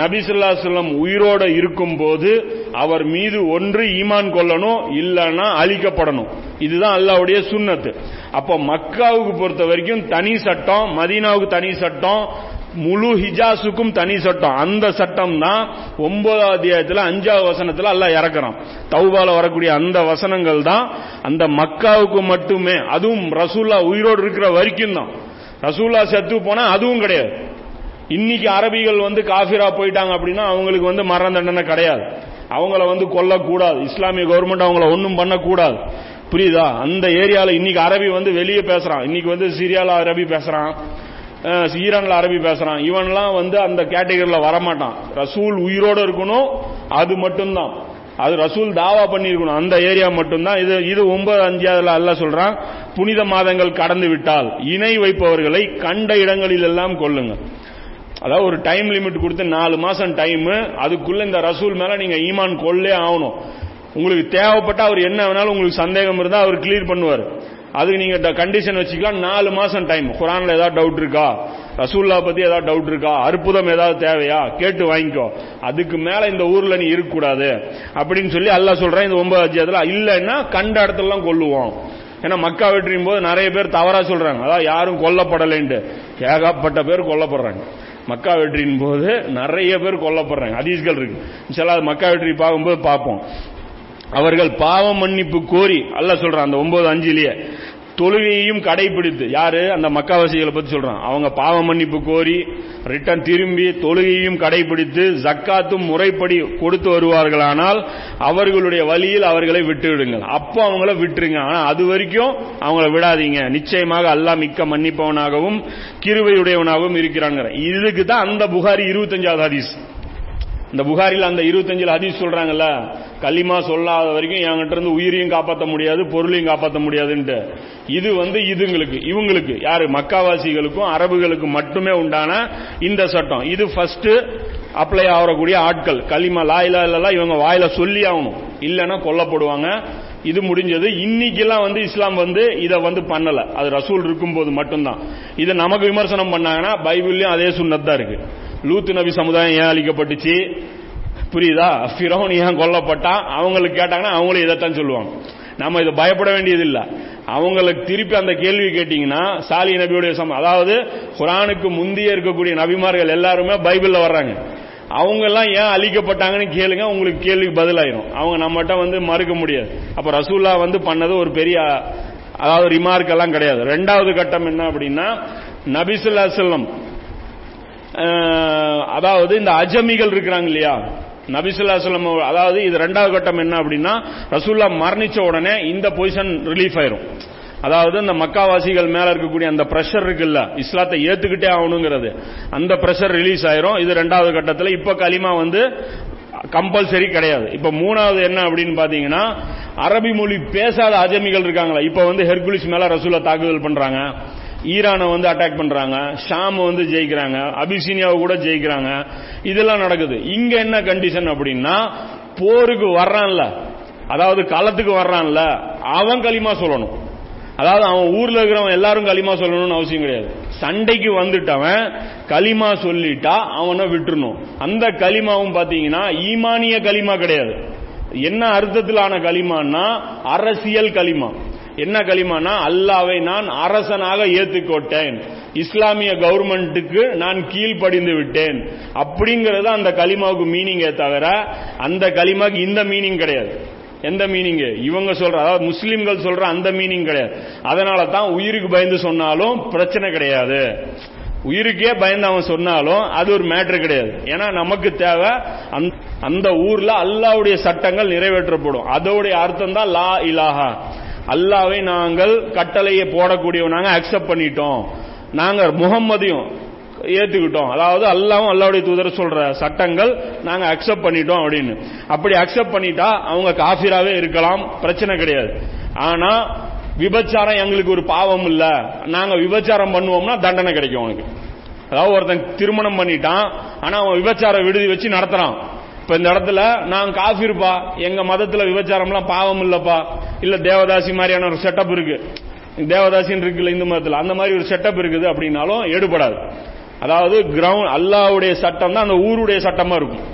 நபிசுல்லா சொல்லம் உயிரோட இருக்கும் போது அவர் மீது ஒன்று ஈமான் கொள்ளணும் இல்லைன்னா அழிக்கப்படணும். இதுதான் அல்லாவுடைய சுண்ணத்து. அப்ப மக்காவுக்கு பொறுத்த வரைக்கும் தனி சட்டம் மதீனாவுக்கு தனி சட்டம் முழு ஹிஜாஸுக்கும் தனி சட்டம். அந்த சட்டம் தான் ஒன்பதாவது அத்தியாயத்தில் அஞ்சாவது வசனத்தில் எல்லாம் இறக்குறான். தௌபால வரக்கூடிய அந்த வசனங்கள் தான் அந்த மக்காவுக்கு மட்டுமே அதுவும் ரசூல்லா உயிரோடு இருக்கிற வரைக்கும் தான். ரசூல்லா செத்து போனா அதுவும் கிடையாது. இன்னைக்கு அரபிகள் வந்து காஃபிரா போயிட்டாங்க அப்படின்னா அவங்களுக்கு வந்து மரண தண்டனை கிடையாது. அவங்கள வந்து கொல்லக்கூடாது. இஸ்லாமிய கவர்மெண்ட் அவங்கள ஒன்றும் பண்ணக்கூடாது. புரியுதா? அந்த ஏரியாவில் இன்னைக்கு அரபி வந்து வெளியே பேசுறான். இன்னைக்கு வந்து சிரியாவில் அரபி பேசுறான். ஈரானில் அரபி பேசுறான். இவன்லாம் வந்து அந்த கேட்டகரியில் வரமாட்டான். ரசூல் உயிரோட இருக்கணும் அது மட்டும்தான். அது ரசூல் தாவா பண்ணியிருக்கணும். அந்த ஏரியா மட்டும்தான். இது இது ஒன்பது அஞ்சாவதுல அல்ல சொல்றான். புனித மாதங்கள் கடந்து விட்டால் இணை வைப்பவர்களை கண்ட இடங்களில் எல்லாம் கொள்ளுங்க அதாவது ஒரு டைம் லிமிட் கொடுத்து நாலு மாசம் டைம் அதுக்குள்ள இந்த ரசூல் மேல நீங்க ஈமான் கொள்ளே ஆகணும். உங்களுக்கு தேவைப்பட்ட அவர் என்ன வேணாலும் உங்களுக்கு சந்தேகம் இருந்தால் அவர் கிளியர் பண்ணுவார். அதுக்கு நீங்க கண்டிஷன் வச்சுக்கலாம். நாலு மாசம் டைம் குரான்ல ஏதாவது டவுட் இருக்கா? ரசூல்லா பத்தி ஏதாவது டவுட் இருக்கா? அற்புதம் ஏதாவது தேவையா? கேட்டு வாங்கிக்கோ. அதுக்கு மேல இந்த ஊர்ல நீ இருக்கக்கூடாது. அப்படின்னு சொல்லி அல்லா சொல்றேன். இந்த ஒன்பது அத்தியாயத்துல இல்லைன்னா கண்ட இடத்துலலாம் கொல்லுவோம். ஏன்னா மக்கா வெற்றியும் போது நிறைய பேர் தவறா சொல்றாங்க. அதாவது யாரும் கொல்லப்படலைன்ட்டு. ஏகப்பட்ட பேர் கொல்லப்படுறாங்க. மக்கா வெற்றியின் போது நிறைய பேர் கொல்லப்படுறாங்க. அதீஸ்கள் இருக்கு. சில மக்கா வெற்றி பார்க்கும்போது பார்ப்போம். அவர்கள் பாவ மன்னிப்பு கோரி அல்ல சொல்றான் அந்த ஒன்பது அஞ்சிலேயே தொழுகையையும் கடைபிடித்து யாரு? அந்த மக்காவாசிகளை பத்தி சொல்றான். அவங்க பாவ மன்னிப்பு கோரி ரிட்டன் திரும்பி தொழுகையும் கடைபிடித்து ஜக்காத்தும் முறைப்படி கொடுத்து வருவார்களானால் அவர்களுடைய வழியில் அவர்களை விட்டு விடுங்கள் அப்போ அவங்கள விட்டுருங்க. ஆனா அது வரைக்கும் அவங்கள விடாதீங்க. நிச்சயமாக அல்லாஹ் மிக்க மன்னிப்பவனாகவும் கிருவையுடையவனாகவும் இருக்கிறாங்க இதுக்கு தான் அந்த புகாரி இருபத்தஞ்சாவது ஹதீஸ். இந்த புகாரில் அந்த இருபத்தஞ்சில் ஹதீஸ் சொல்றாங்கல்ல களிமா சொல்லாத வரைக்கும் என்கிட்ட இருந்து உயிரையும் காப்பாற்ற முடியாது பொருளையும் காப்பாற்ற முடியாதுன்ட்டு. இது வந்து இதுங்களுக்கு இவங்களுக்கு யாரு? மக்காவாசிகளுக்கும் அரபுகளுக்கும் மட்டுமே உண்டான இந்த சட்டம். இது ஃபர்ஸ்ட் அப்ளை ஆகக்கூடிய ஆட்கள். களிமா லாயிலா இல்லலாம் இவங்க வாயில சொல்லி ஆகணும். இல்லைன்னா கொல்லப்படுவாங்க. இது முடிஞ்சது. இன்னைக்கெல்லாம் வந்து இஸ்லாம் வந்து இதை வந்து பண்ணல. அது ரசூல் இருக்கும்போது மட்டும்தான். இதை நமக்கு விமர்சனம் பண்ணாங்கன்னா பைபிள்லயும் அதே சுண்ணத்தான் இருக்கு. லூத்து நபி சமுதாயம் ஏன் அழிக்கப்பட்டுச்சு? புரியுதா? ஃபிரோன் ஏன் கொல்லப்பட்டான்? அவங்களுக்கு கேட்டாங்கன்னா அவங்களும் இதைத்தான் சொல்லுவாங்க. நம்ம இதை பயப்பட வேண்டியது இல்ல அவங்களுக்கு திருப்பி அந்த கேள்வி கேட்டீங்கன்னா சாலி நபியுடைய சம அதாவது குரானுக்கு முந்தைய இருக்கக்கூடிய நபிமார்கள் எல்லாருமே பைபிள்ல வர்றாங்க. அவங்க எல்லாம் ஏன் அழிக்கப்பட்டாங்கன்னு கேளுங்க உங்களுக்கு கேள்விக்கு பதிலாயிரும். அவங்க நம்மகிட்ட வந்து மறுக்க முடியாது. அப்ப ரசூல்லா வந்து பண்ணது ஒரு பெரிய அதாவது ரிமார்க் எல்லாம் கிடையாது. ரெண்டாவது கட்டம் என்ன அப்படின்னா நபிசுல்லா செல்லம் அதாவது இந்த அஜமிகள் இருக்கிறாங்க இல்லையா? நபிசுல்லாஸ்லம் அதாவது இது ரெண்டாவது கட்டம் என்ன அப்படின்னா ரசூல்லா மரணிச்ச உடனே இந்த பொசிஷன் ரிலீஃப் ஆயிரும். அதாவது இந்த மக்காவாசிகள் மேல இருக்கக்கூடிய அந்த பிரஷர் இருக்குல்ல இஸ்லாத்தை ஏத்துக்கிட்டே ஆகணுங்கிறது அந்த பிரஷர் ரிலீஸ் ஆயிரும். இது ரெண்டாவது கட்டத்தில் இப்ப களிமா வந்து கம்பல்சரி கிடையாது. இப்ப மூணாவது என்ன அப்படின்னு பாத்தீங்கன்னா அரபி மொழி பேசாத அஜமிகள் இருக்காங்களா இப்ப வந்து ஹெர்குலிஸ் மேல ரசூலா தாக்குதல் பண்றாங்க. ஈரானை வந்து அட்டாக் பண்றாங்க ஷாம் வந்து ஜெயிக்கிறாங்க அபிசீனியாவை கூட ஜெயிக்கிறாங்க. இதெல்லாம் நடக்குது. இங்க என்ன கண்டிஷன் அப்படின்னா போருக்கு வர்றான்ல. அதாவது களத்துக்கு வர்றான்ல. அவன் களிமா சொல்லணும். அதாவது அவன் ஊர்ல இருக்கிறவன் எல்லாரும் களிமா சொல்லணும்னு அவசியம் கிடையாது. சண்டைக்கு வந்துட்டவன் களிமா சொல்லிட்டா அவனை விட்டுறணும். அந்த களிமாவும் பாத்தீங்கன்னா ஈமானிய களிமா கிடையாது. என்ன அர்த்தத்திலான களிமான்னா அரசியல் களிமா. என்ன களிமானா அல்லாவை நான் அரசனாக ஏத்துக்கொட்டேன். இஸ்லாமிய கவர்மெண்ட்டுக்கு நான் கீழ்ப்படிந்து விட்டேன். அப்படிங்கறது அந்த களிமாவுக்கு மீனிங்கே தவிர அந்த களிமாக்கு இந்த மீனிங் கிடையாது. எந்த மீனிங் இவங்க சொல்ற அதாவது முஸ்லிம்கள் சொல்ற அந்த மீனிங் கிடையாது. அதனால தான் உயிருக்கு பயந்து சொன்னாலும் பிரச்சனை கிடையாது. உயிருக்கே பயந்து அவன் சொன்னாலும் அது ஒரு மேட்ரு கிடையாது. ஏன்னா நமக்கு தேவை அந்த ஊர்ல அல்லாவுடைய சட்டங்கள் நிறைவேற்றப்படும். அதோடைய அர்த்தம் தான் லா இலாஹா. அல்லாவை நாங்கள் கட்டளையை போடக்கூடியவனாங்க அக்செப்ட் பண்ணிட்டோம். நாங்கள் முகம்மதையும் ஏத்துக்கிட்டோம். அதாவது அல்லாவும் அல்லாவுடைய தூதர் சொல்ற சட்டங்கள் நாங்க அக்செப்ட் பண்ணிட்டோம் அப்படின்னு. அப்படி அக்செப்ட் பண்ணிட்டா அவங்க காஃபிராவே இருக்கலாம் பிரச்சனை கிடையாது. ஆனா விபச்சாரம் எங்களுக்கு ஒரு பாவம் இல்ல. நாங்க விபச்சாரம் பண்ணுவோம்னா தண்டனை கிடைக்கும் அவனுக்கு. அதாவது ஒருத்தன் திருமணம் பண்ணிட்டான் ஆனா அவன் விபச்சார விடுதி வச்சு நடத்துறான். இப்ப இந்த இடத்துல நான் காஃபிருப்பா எங்க மதத்துல விபச்சாரம்லாம் பாவம் இல்லப்பா இல்ல தேவதாசி மாதிரியான ஒரு செட்டப் இருக்கு. தேவதாசின்னு இருக்குல்ல இந்து மதத்தில். அந்த மாதிரி ஒரு செட்டப் இருக்குது அப்படின்னாலும் எடுபடாது. அதாவது கிரவுண்ட் அல்லாவுடைய சட்டம் தான் அந்த ஊருடைய சட்டமா இருக்கும்.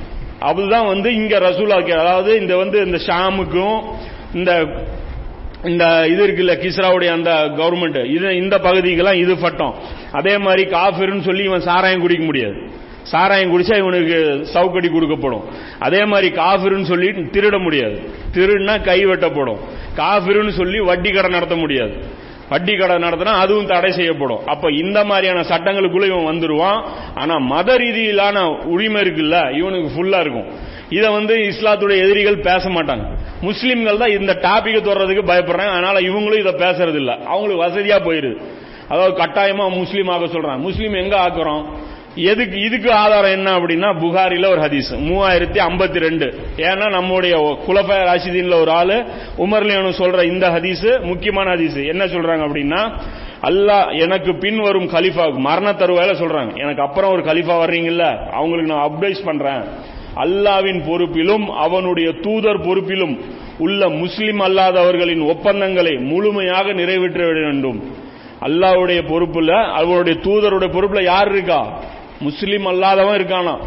அதுதான் வந்து இங்க ரசூலா அதாவது இந்த வந்து இந்த ஷாமுக்கும் இந்த இந்த இது இருக்குல்ல கிஸ்ராவுடைய அந்த கவர்மெண்ட் இது இந்த பகுதிக்கெல்லாம் இது சட்டம். அதே மாதிரி காஃபிர்னு சொல்லி இவன் சாராயம் குடிக்க முடியாது. சாராயம் குடிச்சா இவனுக்கு சவுக்கடி கொடுக்கப்படும். அதே மாதிரி காஃபிருன்னு சொல்லி திருட முடியாது. திருடுனா கை வெட்டப்படும். காஃபிருன்னு சொல்லி வட்டி கடை நடத்த முடியாது. வட்டி கடை நடத்தினா அதுவும் தடை செய்யப்படும். அப்ப இந்த மாதிரியான சட்டங்களுக்குள்ள இவன் வந்துருவான். ஆனா மத ரீதியிலான உரிமை இருக்குல்ல இவனுக்கு ஃபுல்லா இருக்கும். இதை வந்து இஸ்லாத்துடைய எதிரிகள் பேச மாட்டாங்க. முஸ்லிம்கள் தான் இந்த டாபிக்கை தொடர்றதுக்கு பயப்படுறாங்க. அதனால இவங்களும் இதை பேசுறது இல்ல அவங்களுக்கு வசதியா போயிருது. அதாவது கட்டாயமா முஸ்லீம் ஆக சொல்றான் முஸ்லீம் எங்க ஆக்குறோம்? எதுக்கு இதுக்கு ஆதாரம் என்ன அப்படின்னா புகாரில ஒரு ஹதீஸ். மூவாயிரத்தி ஐம்பத்தி ரெண்டு. ஏன்னா நம்முடைய குலஃபய ராஷிதீன்ல ஒரு ஆளு உமர்லியனு சொல்ற இந்த ஹதீஸ் முக்கியமான ஹதீஸ். என்ன சொல்றாங்க அப்படின்னா அல்லாஹ் எனக்கு பின் வரும் கலிஃபா மரண தருவாயில சொல்றாங்க. எனக்கு அப்புறம் ஒரு கலிஃபா வர்றீங்கல்ல? அவங்களுக்கு நான் அப்டைஸ் பண்றேன். அல்லாவின் பொறுப்பிலும் அவனுடைய தூதர் பொறுப்பிலும் உள்ள முஸ்லிம் அல்லாதவர்களின் ஒப்பந்தங்களை முழுமையாக நிறைவேற்ற வேண்டும். அல்லாவுடைய பொறுப்புல அவருடைய தூதருடைய பொறுப்புல யார் இருக்கா? முஸ்லீம் அல்லாதவன் இருக்கானா?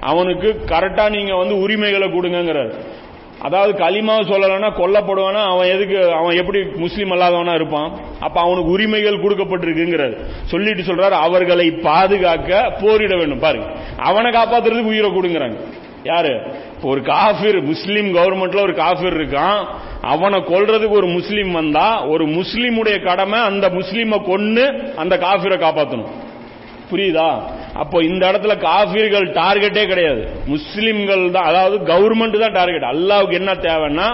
அவனுக்கு கரெக்டா நீங்க வந்து உரிமைகளை கொடுங்கிறார் அதாவது களிமாவை சொல்லலைன்னா கொல்லப்படுவானா? அவன் எதுக்கு அவன் எப்படி முஸ்லீம் அல்லாதவனா இருப்பான்? அப்ப அவனுக்கு உரிமைகள் கொடுக்கப்பட்டிருக்குங்கிறார். சொல்லிட்டு சொல்றாரு அவர்களை பாதுகாக்க போரிட வேண்டும். பாருங்க. அவனை காப்பாத்துறதுக்கு உயிரை கொடுங்கிறாங்க. யாரு? ஒரு காஃபிர் முஸ்லீம் கவர்மெண்ட்ல ஒரு காஃபிர் இருக்கான். அவனை கொல்றதுக்கு ஒரு முஸ்லீம் வந்தா ஒரு முஸ்லீமுடைய கடமை அந்த முஸ்லீமை கொன்னு அந்த காஃபிரை காப்பாற்றணும் புரியுதா? அப்போ இந்த இடத்துல காஃபிர்கள் டார்கெட்டே கிடையாது. முஸ்லிம்கள் தான் அதாவது கவர்மெண்ட் தான் டார்கெட். அல்லாவுக்கு என்ன தேவைன்னா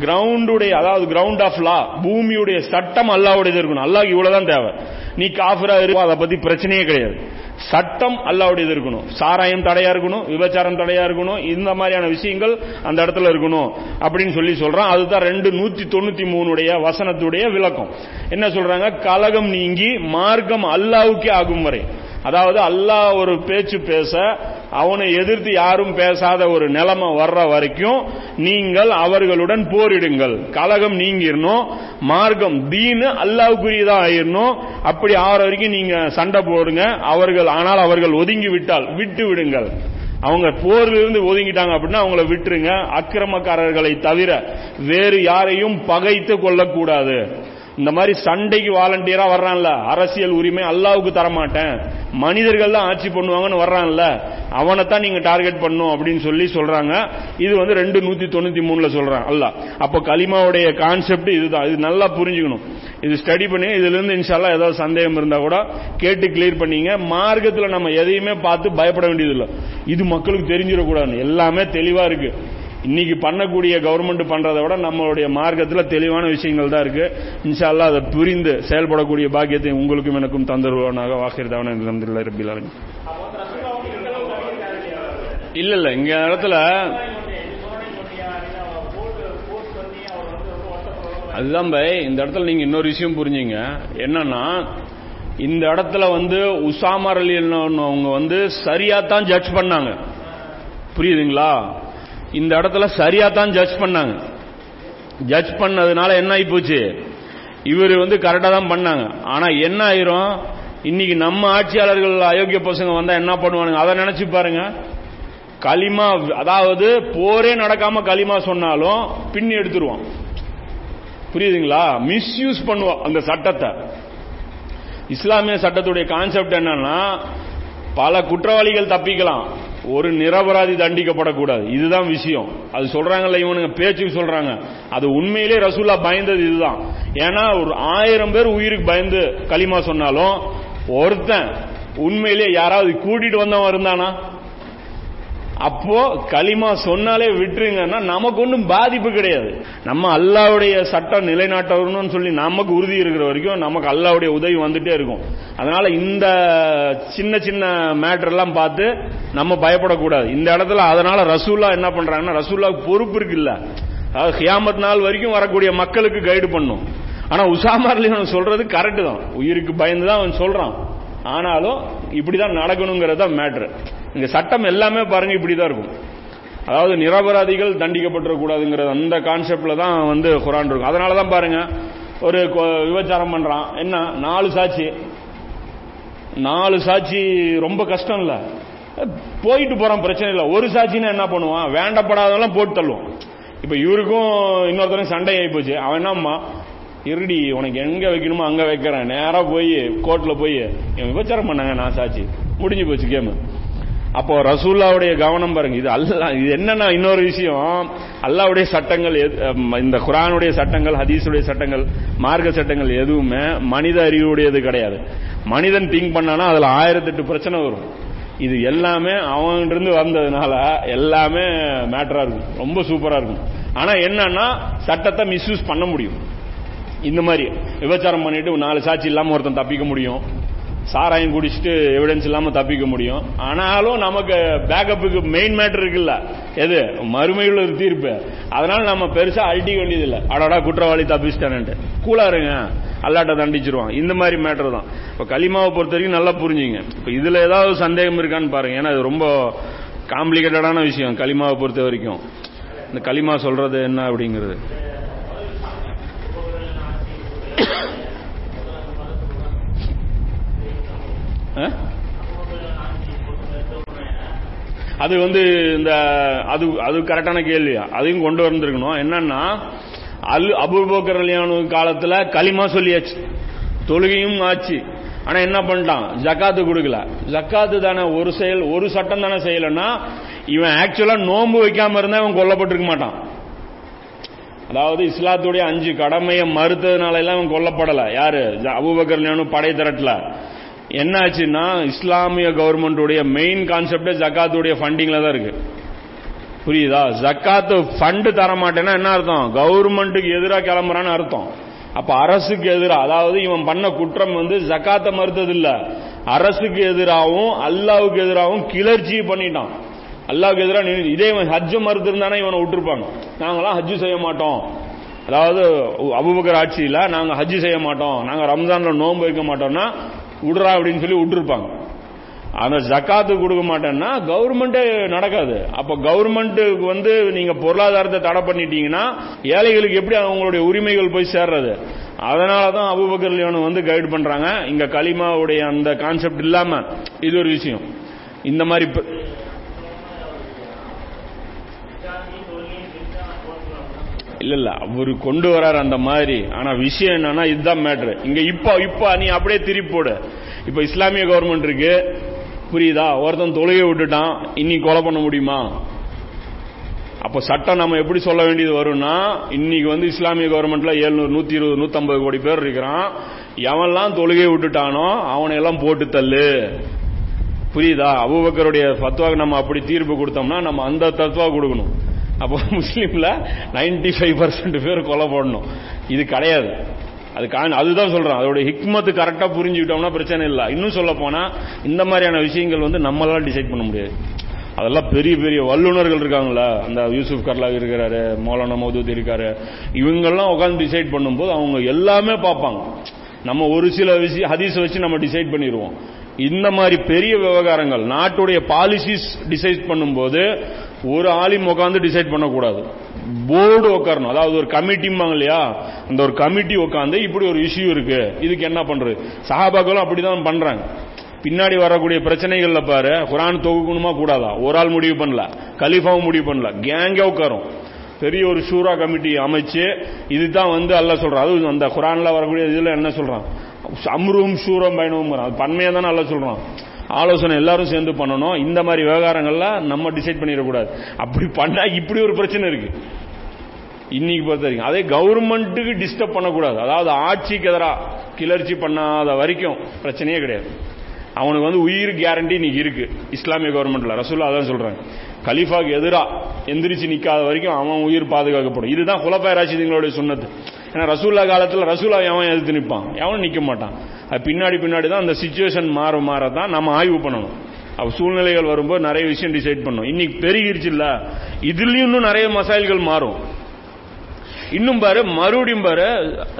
கிரவுண்டுடைய அதாவது கிரவுண்ட் ஆஃப் லா பூமியுடைய சட்டம் அல்லாவுடையது இருக்கணும். அல்லாவுக்கு இவ்வளவுதான் தேவை. நீ காஃபிரா இருக்கும் அதை பத்தி பிரச்சனையே கிடையாது. சட்டம் அல்லாவுடையது இருக்கணும். சாராயம் தடையா இருக்கணும் விபச்சாரம் தடையா இருக்கணும் இந்த மாதிரியான விஷயங்கள் அந்த இடத்துல இருக்கணும் அப்படின்னு சொல்லி சொல்றான். அதுதான் ரெண்டு நூத்தி தொண்ணூத்தி மூணுடைய வசனத்துடைய விளக்கம். என்ன சொல்றாங்க? கலகம் நீங்கி மார்க்கம் அல்லாவுக்கே ஆகும் வரை. அதாவது அல்லாஹ் ஒரு பேச்சு பேச அவனை எதிர்த்து யாரும் பேசாத ஒரு நிலைமை வர்ற வரைக்கும் நீங்கள் அவர்களுடன் போரிடுங்கள். கலகம் நீங்கிடணும் மார்க்கம் தீனு அல்லாவுக்குரியதா ஆயிடணும் அப்படி ஆகிற வரைக்கும் நீங்க சண்டை போடுங்க. அவர்கள் ஆனால் அவர்கள் ஒதுங்கி விட்டால் விட்டு விடுங்கள். அவங்க போரிலிருந்து ஒதுங்கிட்டாங்க அப்படின்னா அவங்கள விட்டுருங்க. அக்கிரமக்காரர்களை தவிர வேறு யாரையும் பகைத்து கொள்ளக்கூடாது. இந்த மாதிரி சண்டைக்கு வாலண்டியரா வர்றான்ல. அரசியல் உரிமை அல்லாவுக்கு தரமாட்டேன். மனிதர்கள் தான் ஆட்சி பண்ணுவாங்கன்னு வர்றான்ல. அவனை தான் நீங்க டார்கெட் பண்ணும் அப்படின்னு சொல்லி சொல்றாங்க. இது வந்து ரெண்டு நூத்தி தொண்ணூத்தி மூணுல சொல்றான். அல்ல. அப்ப கலிமாவுடைய கான்செப்ட் இதுதான். இது நல்லா புரிஞ்சுக்கணும். இது ஸ்டடி பண்ணி இதுல இருந்து இன்ஷால்லா ஏதாவது சந்தேகம் இருந்தா கூட கேட்டு கிளியர் பண்ணீங்க. மார்க்கத்துல நம்ம எதையுமே பார்த்து பயப்பட வேண்டியது இல்லை இது மக்களுக்கு தெரிஞ்சிடக்கூடாது எல்லாமே தெளிவா இருக்கு. இன்னைக்கு பண்ணக்கூடிய கவர்மெண்ட் பண்றதை விட நம்மளுடைய மார்க்கத்தில் தெளிவான விஷயங்கள் தான் இருக்கு. இன்ஷால்லா அதை புரிந்து செயல்படக்கூடிய பாக்கியத்தை உங்களுக்கும் எனக்கும் தந்துருவானாக வாக்கிருதாவன அலமதுல்லா ரபில் இல்ல இல்ல இங்க இடத்துல அதுதான் பை இந்த இடத்துல நீங்க இன்னொரு விஷயம் புரிஞ்சுங்க. என்னன்னா இந்த இடத்துல வந்து உசாமர் அலி அவங்க வந்து சரியா தான் ஜட்ஜ் பண்ணாங்க. புரியுதுங்களா? இந்த இடத்துல சரியா தான் ஜட்ஜ் பண்ணாங்க. ஜட்ஜ் பண்ணதுனால என்ன ஆகி போச்சு இவர் வந்து கரெக்டா தான் பண்ணாங்க. ஆனா என்ன ஆயிரும்? இன்னைக்கு நம்ம ஆட்சியாளர்கள் அயோக்கிய பசங்க வந்தா என்ன பண்ணுவானுங்க? அதை நினைச்சு பாருங்க. களிமா அதாவது போரே நடக்காம களிமா சொன்னாலும் பின்னி எடுத்துருவான். புரியுதுங்களா? மிஸ்யூஸ் பண்ணுவோம் அந்த சட்டத்தை. இஸ்லாமிய சட்டத்துடைய கான்செப்ட் என்னன்னா பல குற்றவாளிகள் தப்பிக்கலாம். ஒரு நிரபராதி தண்டிக்கப்படக்கூடாது. இதுதான் விஷயம். அது சொல்றாங்கல்ல இவனுங்க பேச்சுக்கு சொல்றாங்க. அது உண்மையிலே ரசூல்லா பயந்தது இதுதான். ஏன்னா ஒரு ஆயிரம் பேர் உயிருக்கு பயந்து களிமா சொன்னாலும் ஒருத்தன் உண்மையிலே யாராவது கூட்டிட்டு வந்தவன் இருந்தானா? அப்போ களிமா சொன்னாலே விட்டுருங்கன்னா நமக்கு ஒன்றும் பாதிப்பு கிடையாது. நம்ம அல்லாவுடைய சட்டம் நிலைநாட்டணும்னு சொல்லி நமக்கு உறுதி இருக்கிற வரைக்கும் நமக்கு அல்லாவுடைய உதவி வந்துட்டே இருக்கும். அதனால இந்த சின்ன சின்ன மேட்டர்லாம் பார்த்து நம்ம பயப்படக்கூடாது. இந்த இடத்துல அதனால ரசூல்லா என்ன பண்றாங்கன்னா ரசூல்லாவுக்கு பொறுப்பு இருக்குல்ல. அதாவது ஹியாமத் நாள் வரைக்கும் வரக்கூடிய மக்களுக்கு கைடு பண்ணும். ஆனா உசாமர்லி அவன் சொல்றது கரெக்ட் தான். உயிருக்கு பயந்து தான் அவன் சொல்றான். ஆனாலும் இப்படிதான் நடக்கணுங்கிறத மேட்ரு இங்க சட்டம் எல்லாமே பாருங்க இப்படிதான் இருக்கும். அதாவது நிரபராதிகள் தண்டிக்கப்பட்டுறக்கூடாதுங்கிற அந்த கான்செப்ட்ல தான் வந்து குரான் இருக்கும். அதனால தான் பாருங்க ஒரு விபச்சாரம் பண்றான். என்ன? நாலு சாட்சி. நாலு சாட்சி ரொம்ப கஷ்டம் இல்ல போயிட்டு போறான் பிரச்சனை இல்லை. ஒரு சாட்சின்னா என்ன பண்ணுவான்? வேண்டப்படாதெல்லாம் போட்டு தள்ளுவான். இப்ப இவருக்கும் இன்னொருத்தரும் சண்டை ஆகி போச்சு. அவன் என்னம்மா? இருடி உனக்கு எங்க வைக்கணுமோ அங்க வைக்கிறேன். நேரா போய் கோர்ட்ல போய் என் விபச்சாரம் பண்ணாங்க நான் சாட்சி. முடிஞ்சு போச்சு கேம். அப்போ ரசூல்லாவுடைய கவனம் பாருங்க. இது அல்ல இது என்னன்னா இன்னொரு விஷயம். அல்லாவுடைய சட்டங்கள் இந்த குரானுடைய சட்டங்கள் ஹதீஸுடைய சட்டங்கள் மார்க்க சட்டங்கள் எதுவுமே மனித அறிவுடையது கிடையாது. மனிதன் திங்க் பண்ணானா அதுல ஆயிரத்தெட்டு பிரச்சனை வரும். இது எல்லாமே அவன்கிட்ட வந்ததுனால எல்லாமே மேட்டரா இருக்கும். ரொம்ப சூப்பரா இருக்கும். ஆனா என்னன்னா சட்டத்தை மிஸ்யூஸ் பண்ண முடியும். இந்த மாதிரி விபச்சாரம் பண்ணிட்டு நாலு சாட்சி இல்லாம ஒருத்தன் தப்பிக்க முடியும். சாராயம் குடிச்சிட்டு எவிடன்ஸ் இல்லாம தப்பிக்க முடியும். ஆனாலும் நமக்கு பேக்கப்புக்கு மெயின் மேட்டர் இருக்குல்ல. எது? மறுமையில் ஒரு தீர்ப்பு. அதனால நம்ம பெருசா அழட்டிக்க வேண்டியது இல்லை அடடா குற்றவாளி தப்பிச்சிட்டானு கூலா இருங்க. அல்லாட்ட தண்டிச்சிருவான். இந்த மாதிரி மேட்டர் தான். இப்ப களிமாவை பொறுத்த வரைக்கும் நல்லா புரிஞ்சுங்க. இப்ப இதுல ஏதாவது சந்தேகம் இருக்கான்னு பாருங்க. ஏன்னா இது ரொம்ப காம்ப்ளிகேட்டடான விஷயம் களிமாவை பொறுத்த வரைக்கும். இந்த களிமா சொல்றது என்ன அப்படிங்கிறது? அது வந்து இந்த அது அது கரெக்டான கேள்வி. அதையும் கொண்டு வந்திருக்கணும். என்னன்னா அல் அபுபோக்கர் அலியானு காலத்துல களிமா சொல்லியாச்சு. தொழுகையும் ஆச்சு. ஆனா என்ன பண்ணிட்டான்? ஜக்காத்து கொடுக்கல. ஜக்காத்து தானே ஒரு செயல் ஒரு சட்டம் தானே செய்யலன்னா இவன் ஆக்சுவலா நோன்பு வைக்காம இருந்தா இவன் கொல்லப்பட்டிருக்க மாட்டான். அதாவது இஸ்லாத்துடைய அஞ்சு கடமையை மறுத்ததுனால எல்லாம் இவன் கொல்லப்படல. யாரு? அபுபக்கர் படை திரட்டல. என்னாச்சுன்னா இஸ்லாமிய கவர்மெண்ட்டுடைய மெயின் கான்செப்டே ஜக்காத்துடைய ஃபண்டிங்ல தான் இருக்கு. புரியுதா? ஜக்காத்து ஃபண்டு தர மாட்டேன்னா என்ன அர்த்தம்? கவர்மெண்ட்டுக்கு எதிராக கிளம்புறான்னு அர்த்தம். அப்ப அரசுக்கு எதிராக அதாவது இவன் பண்ண குற்றம் வந்து ஜக்காத்தை மறுத்தது இல்ல அரசுக்கு எதிராகவும் அல்லாவுக்கு எதிராகவும் கிளர்ச்சி பண்ணிட்டான். அல்லாவுக்கு எதிராக இதே ஹஜ்ஜு மறுத்திருந்தானே இவனை விட்டுருப்பாங்க. நாங்களாம் ஹஜ்ஜு செய்ய மாட்டோம். அதாவது அபுபக்கர் ஆட்சியில் நாங்கள் ஹஜ்ஜு செய்ய மாட்டோம். நாங்கள் ரம்ஜானில் நோன்பு வைக்க மாட்டோம்னா விடுறா அப்படின்னு சொல்லி விட்டுருப்பாங்க. அந்த ஜக்காத்து கொடுக்க மாட்டேன்னா கவர்மெண்ட்டே நடக்காது. அப்போ கவர்மெண்ட்டுக்கு வந்து நீங்கள் பொருளாதாரத்தை தடை பண்ணிட்டீங்கன்னா ஏழைகளுக்கு எப்படி அவங்களுடைய உரிமைகள் போய் சேர்றது? அதனாலதான் அபுபக்கர் லியோனு வந்து கைடு பண்ணுறாங்க இங்கே களிமாவுடைய அந்த கான்செப்ட் இல்லாமல் இது ஒரு விஷயம். இந்த மாதிரி இல்ல இல்ல அவரு கொண்டு வராரு அந்த மாதிரி. ஆனா விஷயம் என்னன்னா இதுதான் மேட்ரு இங்க இப்போ இப்போ நீ அப்படியே திருப்பி போடு. இப்ப இஸ்லாமிய கவர்மெண்ட் இருக்கு. புரியுதா? ஒருத்தன் தொழுகை விட்டுட்டான். இன்னி கொலை பண்ண முடியுமா? அப்போ சட்டம் நம்ம எப்படி சொல்ல வேண்டியது வரும்னா இன்னைக்கு வந்து இஸ்லாமிய கவர்மெண்ட்ல எழுநூறு நூத்தி இருபது நூத்தம்பது கோடி பேர் இருக்கிறான். எவன்லாம் தொழுகை விட்டுட்டானோ அவனை எல்லாம் போட்டு தள்ளு. புரியுதா? அபுபக்கருடைய ஃபத்வாக்கு நம்ம அப்படி தீர்ப்பு கொடுத்தோம்னா நம்ம அந்த தத்வா கொடுக்கணும். அப்போ முஸ்லீம்ல 95% ஃபைவ் பர்சன்ட் பேர் கொலை போடணும். இது கிடையாது. அது அதுதான் சொல்றேன். அதோட ஹிக்மத்து கரெக்டா புரிஞ்சுக்கிட்டோம்னா பிரச்சனை இல்லை. இன்னும் சொல்ல போனா இந்த மாதிரியான விஷயங்கள் வந்து நம்மளால டிசைட் பண்ண முடியாது. அதெல்லாம் பெரிய பெரிய வல்லுனர்கள் இருக்காங்களா அந்த யூசுப் கர்லாக் இருக்கிறாரு மௌலானா மௌதூத் இருக்காரு. இவங்கெல்லாம் உட்காந்து டிசைட் பண்ணும்போது அவங்க எல்லாமே பார்ப்பாங்க. நம்ம ஒரு சில விஷயம் ஹதீஸ் வச்சு நம்ம டிசைட் பண்ணிடுவோம். இந்த மாதிரி பெரிய விவகாரங்கள் நாட்டுடைய பாலிசிஸ் டிசைட் பண்ணும்போது ஒரு ஆளும் உட்காந்து டிசைட் பண்ணக்கூடாது. போர்டு உட்காரணும். அதாவது ஒரு கமிட்டிம்பாங்க இல்லையா? அந்த ஒரு கமிட்டி உட்காந்து இப்படி ஒரு இஷ்யூ இருக்கு. இதுக்கு என்ன பண்றது? சஹாபாக்களும் அப்படிதான் பண்றாங்க. பின்னாடி வரக்கூடிய பிரச்சனைகள்ல பாரு குரான் தொகுக்கணுமா கூடாதா? ஒரு ஆள் முடிவு பண்ணல. கலீஃபாவும் முடிவு பண்ணல. கேங்கே உட்காரும். பெரிய ஒரு ஷூரா கமிட்டி அமைச்சு இதுதான் வந்து அல்ல சொல்றான். அது அந்த குரான்ல வரக்கூடிய இதுல என்ன சொல்றான்? அம்ரும் ஷூரம் பயணமும் அது பன்மையா தானே அல்ல சொல்றான். ஆலோசனை எல்லாரும் சேர்ந்து பண்ணணும். இந்த மாதிரி விவகாரங்கள்ல நம்ம டிசைட் பண்ணிடக்கூடாது. அப்படி பண்ணா இப்படி ஒரு பிரச்சனை இருக்கு. இன்னைக்கு பொறுத்த வரைக்கும். அதே கவர்மெண்ட்டுக்கு டிஸ்டர்ப் பண்ணக்கூடாது. அதாவது ஆட்சிக்கு எதிராக கிளர்ச்சி பண்ணாத வரைக்கும் பிரச்சனையே கிடையாது. அவனுக்கு வந்து உயிர் கேரண்டி இன்னைக்கு இருக்கு. இஸ்லாமிய கவர்மெண்ட்ல ரசூல்லா அதான் சொல்றாங்க. கலீஃபாக்கு எதிராக எந்திரிச்சு நிக்காத வரைக்கும் அவன் உயிர் பாதுகாக்கப்படும். இதுதான் குலப்பாய ராசிதங்களுடைய சொன்னது ஏன்னா ரசூல்லா காலத்துல ரசூலா எவன் எதிர்த்து நிற்பான்? எவனும் நிற்க மாட்டான். அது பின்னாடி பின்னாடி தான் அந்த சுச்சுவேஷன் மாற மாற தான் நம்ம ஆய்வு பண்ணணும். அப்போ சூழ்நிலைகள் வரும்போது நிறைய விஷயம் டிசைட் பண்ணும் இன்னைக்கு பெருகிருச்சு இல்ல? இதுலயும் இன்னும் நிறைய மசாயல்கள் மாறும். இன்னும் பாரு மறுபடியும் பாரு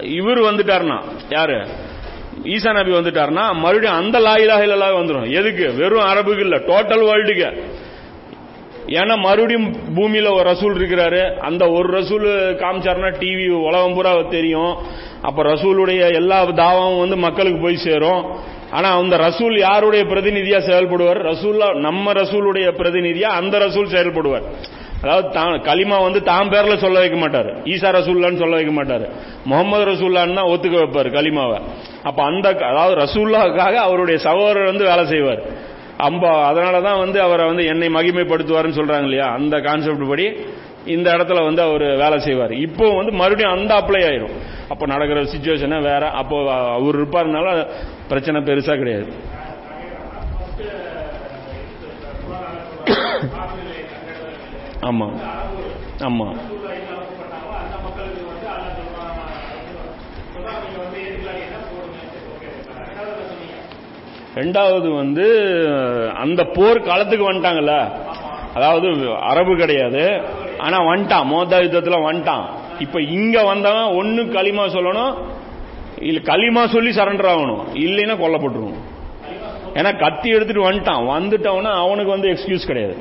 இவர் வந்துட்டாருன்னா யாரு? ஈசா நபி வந்துட்டாருன்னா மறுபடியும் அந்த லாயிலாக இல்லலாக வந்துடும் எதுக்கு? வெறும் அரபுக்கு இல்லை டோட்டல் வேர்ல்டுக்கு ஏன்னா மறுபடியும் பூமியில ஒரு ரசூல் இருக்கிறாரு. அந்த ஒரு ரசூல் காமிச்சாருன்னா டிவி உலகம் பூரா தெரியும். அப்ப ரசூலுடைய எல்லா தாவாவும் வந்து மக்களுக்கு போய் சேரும். ஆனா அந்த ரசூல் யாருடைய பிரதிநிதியா செயல்படுவார்? ரசூல்லா நம்ம ரசூலுடைய பிரதிநிதியா அந்த ரசூல் செயல்படுவார். அதாவது தான் கலிமா வந்து தாம் பேர்ல சொல்ல வைக்க மாட்டாரு. ஈசா ரசூல்லான்னு சொல்ல வைக்க மாட்டாரு. முகமது ரசூல்லான்னு தான் ஒத்துக்க வைப்பார் கலிமாவை அப்ப அந்த அதாவது ரசூல்லாவுக்காக அவருடைய சகோதரர் வந்து வேலை செய்வார். அம்பா அதனால தான் வந்து அவரை வந்து என்னை மகிமைப்படுத்துவார்னு சொல்றாங்க இல்லையா? அந்த கான்செப்ட் படி இந்த இடத்துல வந்து அவர் வேலை செய்வார். இப்போ வந்து மறுபடியும் அந்த அப்ளை ஆயிரும். அப்போ நடக்கிற சுச்சுவேஷனை வேற அப்போ அவர் இருப்பாருனால பிரச்சனை பெருசா கிடையாது. ஆமா. ஆமா. ரெண்டாவது வந்து அந்த போர் காலத்துக்கு வந்துட்டாங்கல்ல? அதாவது அரபு கிடையாது. ஆனா வந்துட்டான். மோதா யுத்தத்துல வந்துட்டான். இப்ப இங்க வந்தவன் ஒன்னு களிமா சொல்லணும். இல்ல களிமா சொல்லி சரண்டர் ஆகணும். இல்லைன்னா கொல்லப்பட்டுருவோம் ஏன்னா கத்தி எடுத்துட்டு வந்துட்டான். வந்துட்டவனா அவனுக்கு வந்து எக்ஸ்கியூஸ் கிடையாது.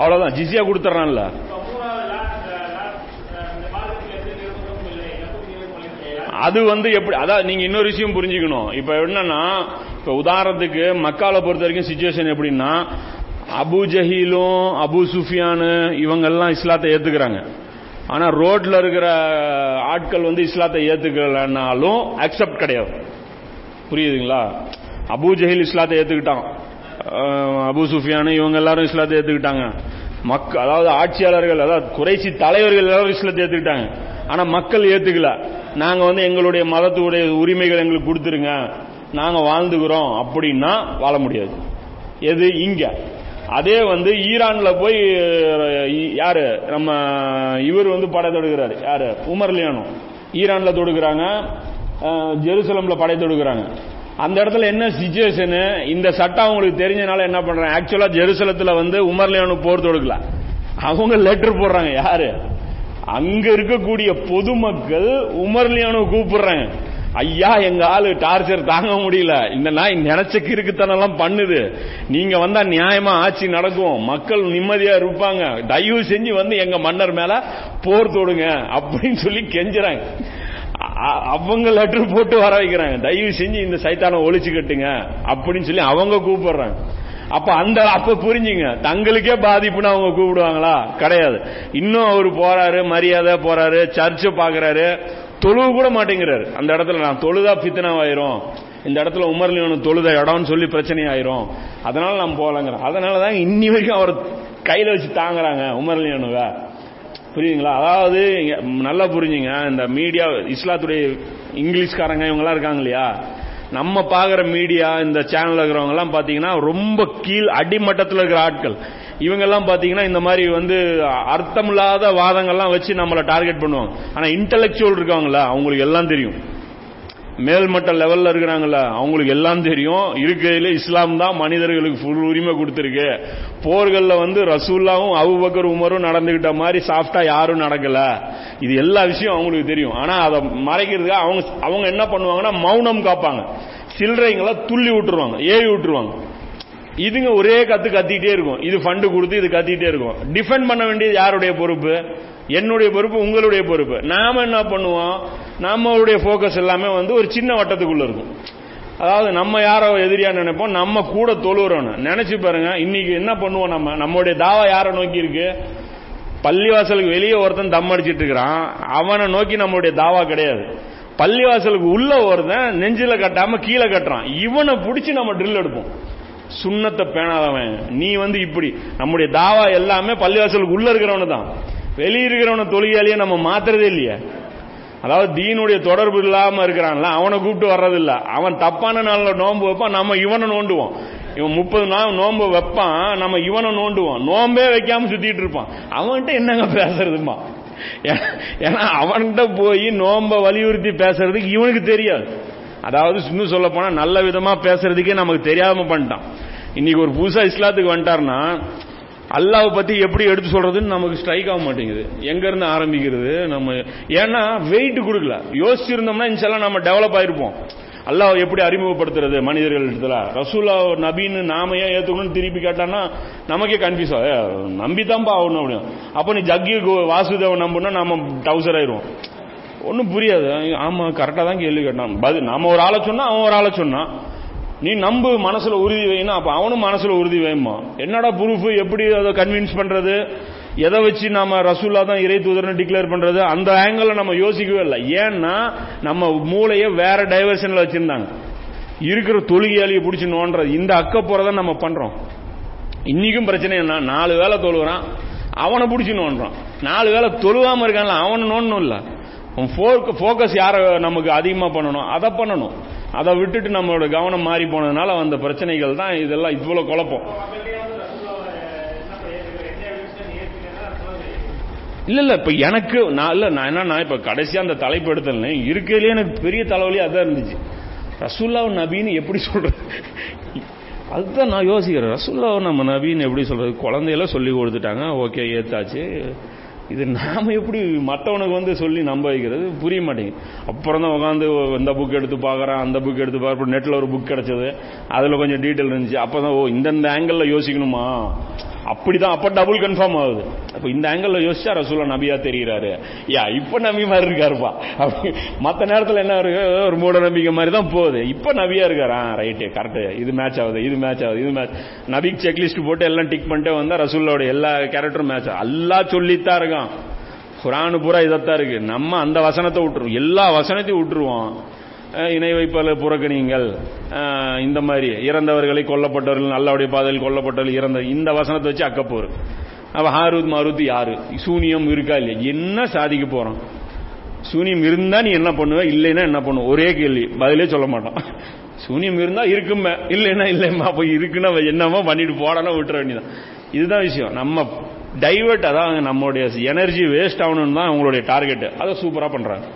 அவ்வளவுதான் ஜிசியா கொடுத்துறான்ல. அது வந்து எப்படி அதான் நீங்க இன்னொரு விஷயம் புரிஞ்சுக்கணும். இப்ப என்னன்னா இப்ப உதாரணத்துக்கு மக்கால பொறுத்த வரைக்கும் சுச்சுவேஷன் எப்படின்னா அபு ஜஹீலும் அபு சுஃபியானு இவங்கெல்லாம் இஸ்லாத்தை ஏத்துக்கிறாங்க. ஆனா ரோட்ல இருக்கிற ஆட்கள் வந்து இஸ்லாத்தை ஏத்துக்கலனாலும் அக்செப்ட் கிடையாது. புரியுதுங்களா? அபு ஜஹீல் இஸ்லாத்தை ஏத்துக்கிட்டான். அபு சுஃபியானு இவங்க எல்லாரும் இஸ்லாத்தை ஏத்துக்கிட்டாங்க. மக் அதாவது ஆட்சியாளர்கள் அதாவது குறைசி தலைவர்கள் எல்லாரும் இஸ்லாத்தை ஏத்துக்கிட்டாங்க. ஆனா மக்கள் ஏத்துக்கல. நாங்க வந்து எங்களுடைய மதத்துடைய உரிமைகள் எங்களுக்கு கொடுத்துருங்க. நாங்க வாழ்ந்துக்கிறோம். அப்படின்னா வாழ முடியாது. எது? இங்க. அதே வந்து ஈரான்ல போய் யார் யாரு? நம்ம இவர் வந்து படை தொடுக்கிறாரு. யாரு? உமர் லியானோ. ஈரான்ல தொடுக்கிறாங்க. ஜெருசலமில் ஜெருசலம்ல படை தொடுக்கிறாங்க. அந்த இடத்துல என்ன சுச்சுவேஷனு இந்த சட்டம் அவங்களுக்கு தெரிஞ்சனால என்ன பண்றாங்க? ஆக்சுவலா ஜெருசலத்துல வந்து உமர்லியானு போர் தொடுக்கல. அவங்க லெட்டர் போடுறாங்க. யாரு? அங்க இருக்கக்கூடிய பொதுமக்கள் உமர்லியானு கூப்பிடுறாங்க. ஐயா எங்க ஆளு டார்ச்சர் தாங்க முடியல. இந்த நாய் நினைச்ச கிறுக்குத்தனெல்லாம் பண்ணுது. நீங்க வந்தா நியாயமா ஆட்சி நடக்கும். மக்கள் நிம்மதியா இருப்பாங்க. தயவு செஞ்சு வந்து எங்க மன்னர் மேல போர் தொடுங்க அப்படின்னு சொல்லி கெஞ்சுறாங்க. அவங்க லெட்டர் போட்டு வர வைக்கிறாங்க தயவு செஞ்சு இந்த சைத்தானை ஒழிச்சுக்கட்டுங்க அப்படின்னு சொல்லி அவங்க கூப்பிடுறாங்க அப்ப அந்த அப்ப புரிஞ்சுங்க. தங்களுக்கே பாதிப்புன்னு அவங்க கூப்பிடுவாங்களா? கிடையாது. இன்னும் அவர் போறாரு மரியாதை போறாரு சர்ச்சை பாக்குறாரு. தொழுவு கூட மாட்டேங்கிறாரு. அந்த இடத்துல நான் தொழுதா பித்தனாவாயிரும் இந்த இடத்துல உமர்லியனு தொழுத இடம்னு சொல்லி பிரச்சனை ஆயிரும் அதனால நான் போலங்கிறேன் அதனாலதான் இன்னி வரைக்கும் அவர் கையில வச்சு தாங்குறாங்க உமர்லியனுவ புரியுதுங்களா? அதாவது நல்லா புரிஞ்சுங்க. இந்த மீடியா இஸ்லாத்துடைய இங்கிலீஷ்காரங்க இவங்கெல்லாம் இருக்காங்க இல்லையா? நம்ம பாக்குற மீடியா இந்த சேனலில் இருக்கிறவங்க எல்லாம் பாத்தீங்கன்னா ரொம்ப கீழ் அடிமட்டத்தில் இருக்கிற ஆட்கள். இவங்க எல்லாம் பாத்தீங்கன்னா இந்த மாதிரி வந்து அர்த்தமில்லாத வாதங்கள்லாம் வச்சு நம்மளை டார்கெட் பண்ணுவாங்க. ஆனா இன்டலெக்சுவல் இருக்காங்களா அவங்களுக்கு எல்லாம் தெரியும். மேல்மட்ட லெவல்ல இருக்கிறாங்கல்ல அவங்களுக்கு எல்லாம் தெரியும். இருக்கையில இஸ்லாம் தான் மனிதர்களுக்கு ஃபுல் உரிமை கொடுத்திருக்கு. போர்கள்ல வந்து ரசூல்லாவும் அவுபக்கர் உமரும் நடந்துகிட்ட மாதிரி சாஃப்டா யாரும் நடக்கல. இது எல்லா விஷயம் அவங்களுக்கு தெரியும். ஆனா அதை மறைக்கிறதுக்கு அவங்க அவங்க என்ன பண்ணுவாங்கன்னா மௌனம் காப்பாங்க. சில்லறைங்களை துள்ளி விட்டுருவாங்க ஏவி விட்டுருவாங்க. இதுங்க ஒரே கத்து கத்திட்டே இருக்கும். இது ஃபண்டு கொடுத்து இது கத்திட்டே இருக்கும். டிஃபெண்ட் பண்ண வேண்டியது யாருடைய பொறுப்பு? என்னுடைய பொறுப்பு உங்களுடைய பொறுப்பு. நாம என்ன பண்ணுவோம்? நம்மளுடைய போக்கஸ் எல்லாமே வந்து ஒரு சின்ன வட்டத்துக்குள்ள இருக்கும். அதாவது நம்ம யாரோ எதிரியா நினைப்போம் நம்ம கூட தொழுறோம் நினைச்சு பாருங்க இன்னைக்கு என்ன பண்ணுவோம் நம்ம? நம்மளுடைய தாவா யாரை நோக்கி இருக்கு? பள்ளிவாசலுக்கு வெளியே ஒருத்தன் தம் அடிச்சிட்டு இருக்கிறான். அவனை நோக்கி நம்மளுடைய தாவா கிடையாது. பள்ளிவாசலுக்கு உள்ள ஒருத்தன் நெஞ்சில கட்டாம கீழே கட்டுறான். இவனை பிடிச்சி நம்ம ட்ரில் எடுப்போம். சுண்ணத்தை பேணாதவன். நீ வந்து இப்படி. நம்முடைய தாவா எல்லாமே பள்ளிவாசலுக்கு உள்ள இருக்கிறவனு தான். வெளியிருக்கிறவன தொழிலாளியே நம்ம மாத்துறதே இல்லையே. அதாவது தீனுடைய தொடர்பு இல்லாம இருக்கிறான்ல அவனை கூப்பிட்டு வர்றதில்ல. அவன் தப்பான நாள்ல நோன்பு வைப்பான் நம்ம இவனை நோண்டுவோம். இவன் முப்பது நாள் நோன்பு வைப்பான் நம்ம இவனை நோண்டுவோம். நோம்பே வைக்காம சுத்திட்டு இருப்பான். அவன்கிட்ட என்னங்க பேசுறதுமா? ஏன்னா அவன்கிட்ட போய் நோம்ப வலியுறுத்தி பேசுறதுக்கு இவனுக்கு தெரியாது. அதாவது இன்னும் சொல்ல போனா நல்ல விதமா பேசுறதுக்கே நமக்கு தெரியாம பண்ணிட்டான். இன்னைக்கு ஒரு புதுசா இஸ்லாத்துக்கு வந்துட்டார்னா அல்லாவை பத்தி எப்படி எடுத்து சொல்றதுன்னு நமக்கு ஸ்ட்ரைக் ஆக மாட்டேங்குது. எங்க இருந்து ஆரம்பிக்கிறது? நம்ம ஏன்னா வெயிட் கொடுக்கல. யோசிச்சிருந்தோம்னா இன்ஷால்லாம் நம்ம டெவலப் ஆயிருப்போம். அல்லாஹ் எப்படி அறிமுகப்படுத்துறது மனிதர்கள் இடத்துல? ரசூல்லா நபின்னு நாம ஏன் ஏத்துக்கணும்னு திருப்பி கேட்டான்னா நமக்கே கன்ஃபியூஸ் தான்ப்பா ஆகணும் அப்படின்னு. அப்ப நீ ஜக்கி வாசுதேவன் நம்புனா நாம டவுசர் ஆயிருவோம் ஒன்றும் புரியாது. ஆமாம் கரெக்டாக தான் கேள்வி கேட்டான். பதில் நம்ம ஒரு ஆளை சொன்னால் அவன் ஒரு ஆளை சொன்னான். நீ நம்பு மனசில் உறுதி வைனா அப்போ அவனும் மனசில் உறுதி வைமா என்னடா ப்ரூஃப் எப்படி அதை கன்வின்ஸ் பண்ணுறது எதை வச்சு நம்ம ரசூல்லா தான் இறை தூதர்னு டிக்ளேர் பண்ணுறது அந்த ஆங்கிளில் நம்ம யோசிக்கவே இல்லை. ஏன்னா நம்ம மூளையை வேற டைவர்ஷனில் வச்சிருந்தாங்க. இருக்கிற தொழுகையாளியை பிடிச்சி நோன்றது இந்த அக்க போறதை நம்ம பண்ணுறோம் இன்னைக்கும் பிரச்சனை என்ன? நாலு வேலை தொழுகிறான் அவனை பிடிச்சி நோன்றான். நாலு வேலை தொழுகாமல் இருக்கான்ல அவனை நோண்டணும் இல்லை. போக்கஸ் யார நமக்கு அதிகமா பண்ணணும்? அதை பண்ணணும். அதை விட்டுட்டு நம்மளோட கவனம் மாறி போனதுனால வந்த பிரச்சனைகள் தான் இதெல்லாம் இவ்வளவு குழப்பம். இல்ல இல்ல இப்ப எனக்கு நான் இல்ல நான் என்ன இப்ப கடைசியா அந்த தலைப்பு எடுத்தல இருக்கையிலேயே எனக்கு பெரிய தலைவலி அதான் இருந்துச்சு. ரசூல்லா நபின்னு எப்படி சொல்றது? அதுதான் நான் யோசிக்கிறேன். ரசூல்லா நம்ம நபின்னு எப்படி சொல்றது? குழந்தையெல்லாம் சொல்லி கொடுத்துட்டாங்க. ஓகே ஏத்தாச்சு. இது நாம எப்படி மற்றவனுக்கு வந்து சொல்லி நம்ப வைக்கிறது? புரிய மாட்டேங்குது. அப்புறம் தான் உட்காந்து இந்த புக் எடுத்து பார்க்குறேன் அந்த புக் எடுத்து பார்ப்போம் நெட்டில் ஒரு புக் கிடச்சது. அதில் கொஞ்சம் டீட்டெயில் இருந்துச்சு. அப்போ தான் ஓ இந்தந்த ஆங்கிளில் யோசிக்கணுமா? அப்படிதான் அப்ப டபுள் கன்ஃபார்ம் ஆகுது. அப்ப இந்த ஆங்கிள் யோசிச்சா ரசூலா நபியா தெரிகிறாரு யா இப்ப நபி மாதிரி இருக்காருப்பா. மத்த நேரத்துல என்ன இருக்கு? ஒரு மூட நம்பிக்கை மாதிரி தான் போகுது. இப்ப நபியா இருக்காரு. ரைட்டு கரெக்ட் இது மேட்ச் ஆகுது இது மேட்ச் ஆகுது இது மேட்ச் நபிக்கு செக்லிஸ்ட் போட்டு எல்லாம் டிக் பண்ணிட்டே வந்தா ரசூலோட எல்லா கேரக்டரும் மேட்ச் எல்லாம் சொல்லித்தான் இருக்கான். குரானு பூரா இதத்தான் இருக்கு. நம்ம அந்த வசனத்தை விட்டுருவோம். எல்லா வசனத்தையும் விட்டுருவோம். இணை வைப்பாளர் புறக்கணியுங்கள். இந்த மாதிரி. இறந்தவர்களை கொல்லப்பட்டவர்கள் நல்லவுடைய பாதையில் கொல்லப்பட்டவர்கள் இறந்த இந்த வசனத்தை வச்சு அக்கப்போர் அப்போ ஹாரூத் மாருத் யாரு? சூனியம் இருக்கா இல்லையா? என்ன சாதிக்க போறோம்? சூனியம் இருந்தா நீ என்ன பண்ணுவ? இல்லைன்னா என்ன பண்ணுவ? ஒரே கேள்வி. பதிலே சொல்ல மாட்டோம். சூனியம் இருந்தா இருக்குமே இல்லைன்னா இல்லைம்மா. அப்ப இருக்குன்னா என்னமோ பண்ணிட்டு போடலாம் விட்டுற வேண்டியதான் இதுதான் விஷயம். நம்ம டைவர்ட் அதான் நம்மளுடைய எனர்ஜி வேஸ்ட் ஆகணும்னு தான் அவங்களுடைய டார்கெட் அதை சூப்பரா பண்றாங்க.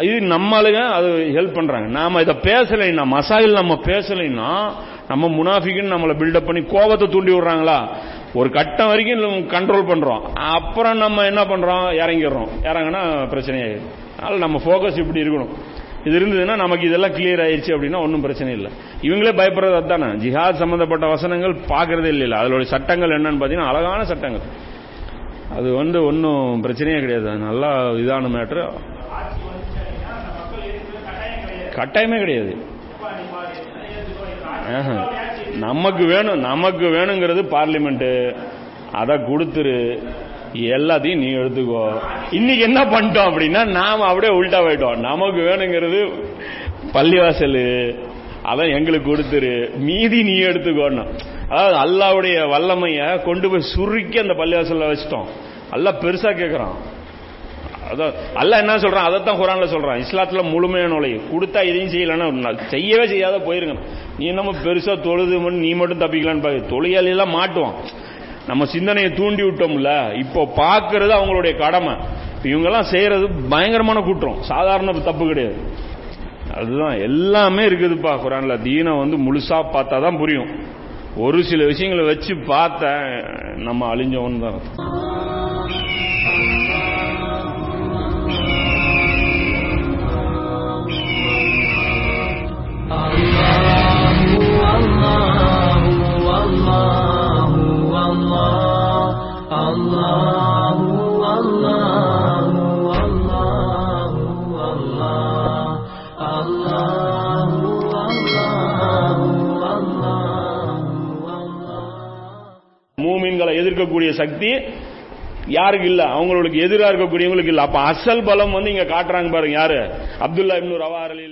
இது நம்மளுங்க அது ஹெல்ப் பண்றாங்க. நாம இதை பேசலைன்னா மசாயில் நம்ம பேசலைன்னா நம்ம முனாஃபிக்குன்னு நம்மளை பில்டப் பண்ணி கோபத்தை தூண்டி விடுறாங்களா? ஒரு கட்டம் வரைக்கும் கண்ட்ரோல் பண்றோம். அப்புறம் நம்ம என்ன பண்றோம்? இறங்கிடுறோம். இறங்கினா பிரச்சனையாயிடும் அதனால நம்ம ஃபோக்கஸ் இப்படி இருக்கணும். இது இருந்ததுன்னா நமக்கு இதெல்லாம் கிளியர் ஆயிடுச்சு அப்படின்னா ஒன்றும் பிரச்சனை இல்லை. இவங்களே பயப்படுறது அதுதானே ஜிஹாத் சம்பந்தப்பட்ட வசனங்கள் பார்க்கறதே இல்லை அதோட சட்டங்கள் என்னன்னு பார்த்தீங்கன்னா அழகான சட்டங்கள். அது வந்து ஒன்றும் பிரச்சனையே கிடையாது. நல்லா இதான மேட்ரு கட்டாயமே கிடையாது. நமக்கு வேணும் நமக்கு வேணுங்கிறது பார்லிமெண்ட் அதை கொடுத்துரு. எல்லாத்தையும் நீ எடுத்துக்கோ. இன்னைக்கு என்ன பண்ணிட்டோம் அப்படின்னா நாம அப்படியே உல்டா போயிட்டோம். நமக்கு வேணுங்கிறது பள்ளிவாசல். அதான் எங்களுக்கு கொடுத்துரு. மீதி நீ எடுத்துக்கோன்னு. அதாவது அல்லாவுடைய வல்லமைய கொண்டு போய் சுருக்கி அந்த பள்ளிவாசல்ல வச்சிட்டோம். எல்லாம் பெருசா கேட்கறான் அதான் அல்லாஹ் என்ன சொல்றான்? அதைத்தான் குரான்ல சொல்றான். இஸ்லாத்துல முழுமையான நுழைவு கொடுத்தா எதையும் செய்யலன்னா செய்யவே செய்யாத போயிருங்க. நீ என்னமோ பெருசா தொழுது மட்டும் நீ மட்டும் தப்பிக்கலான்னு பாரு. தொழிலாளியெல்லாம் மாட்டுவான். நம்ம சிந்தனையை தூண்டி விட்டோம்ல இப்போ பார்க்கறது அவங்களுடைய கடமை. இவங்கெல்லாம் செய்யறது பயங்கரமான குற்றம். சாதாரண தப்பு கிடையாது. அதுதான் எல்லாமே இருக்குதுப்பா குரான்ல. தீனை வந்து முழுசா பார்த்தா தான் புரியும். ஒரு சில விஷயங்களை வச்சு பார்த்த நம்ம அழிஞ்சவன் தான். மூமின்களை எதிர்க்கக்கூடிய சக்தி யாருக்கு இல்ல? அவங்களுக்கு எதிராக இருக்கக்கூடியவங்களுக்கு இல்ல. அப்ப அசல் பலம் வந்து இங்க காட்டுறாங்க பாருங்க யாரு? அப்துல்லா இப்னு ரவா அலி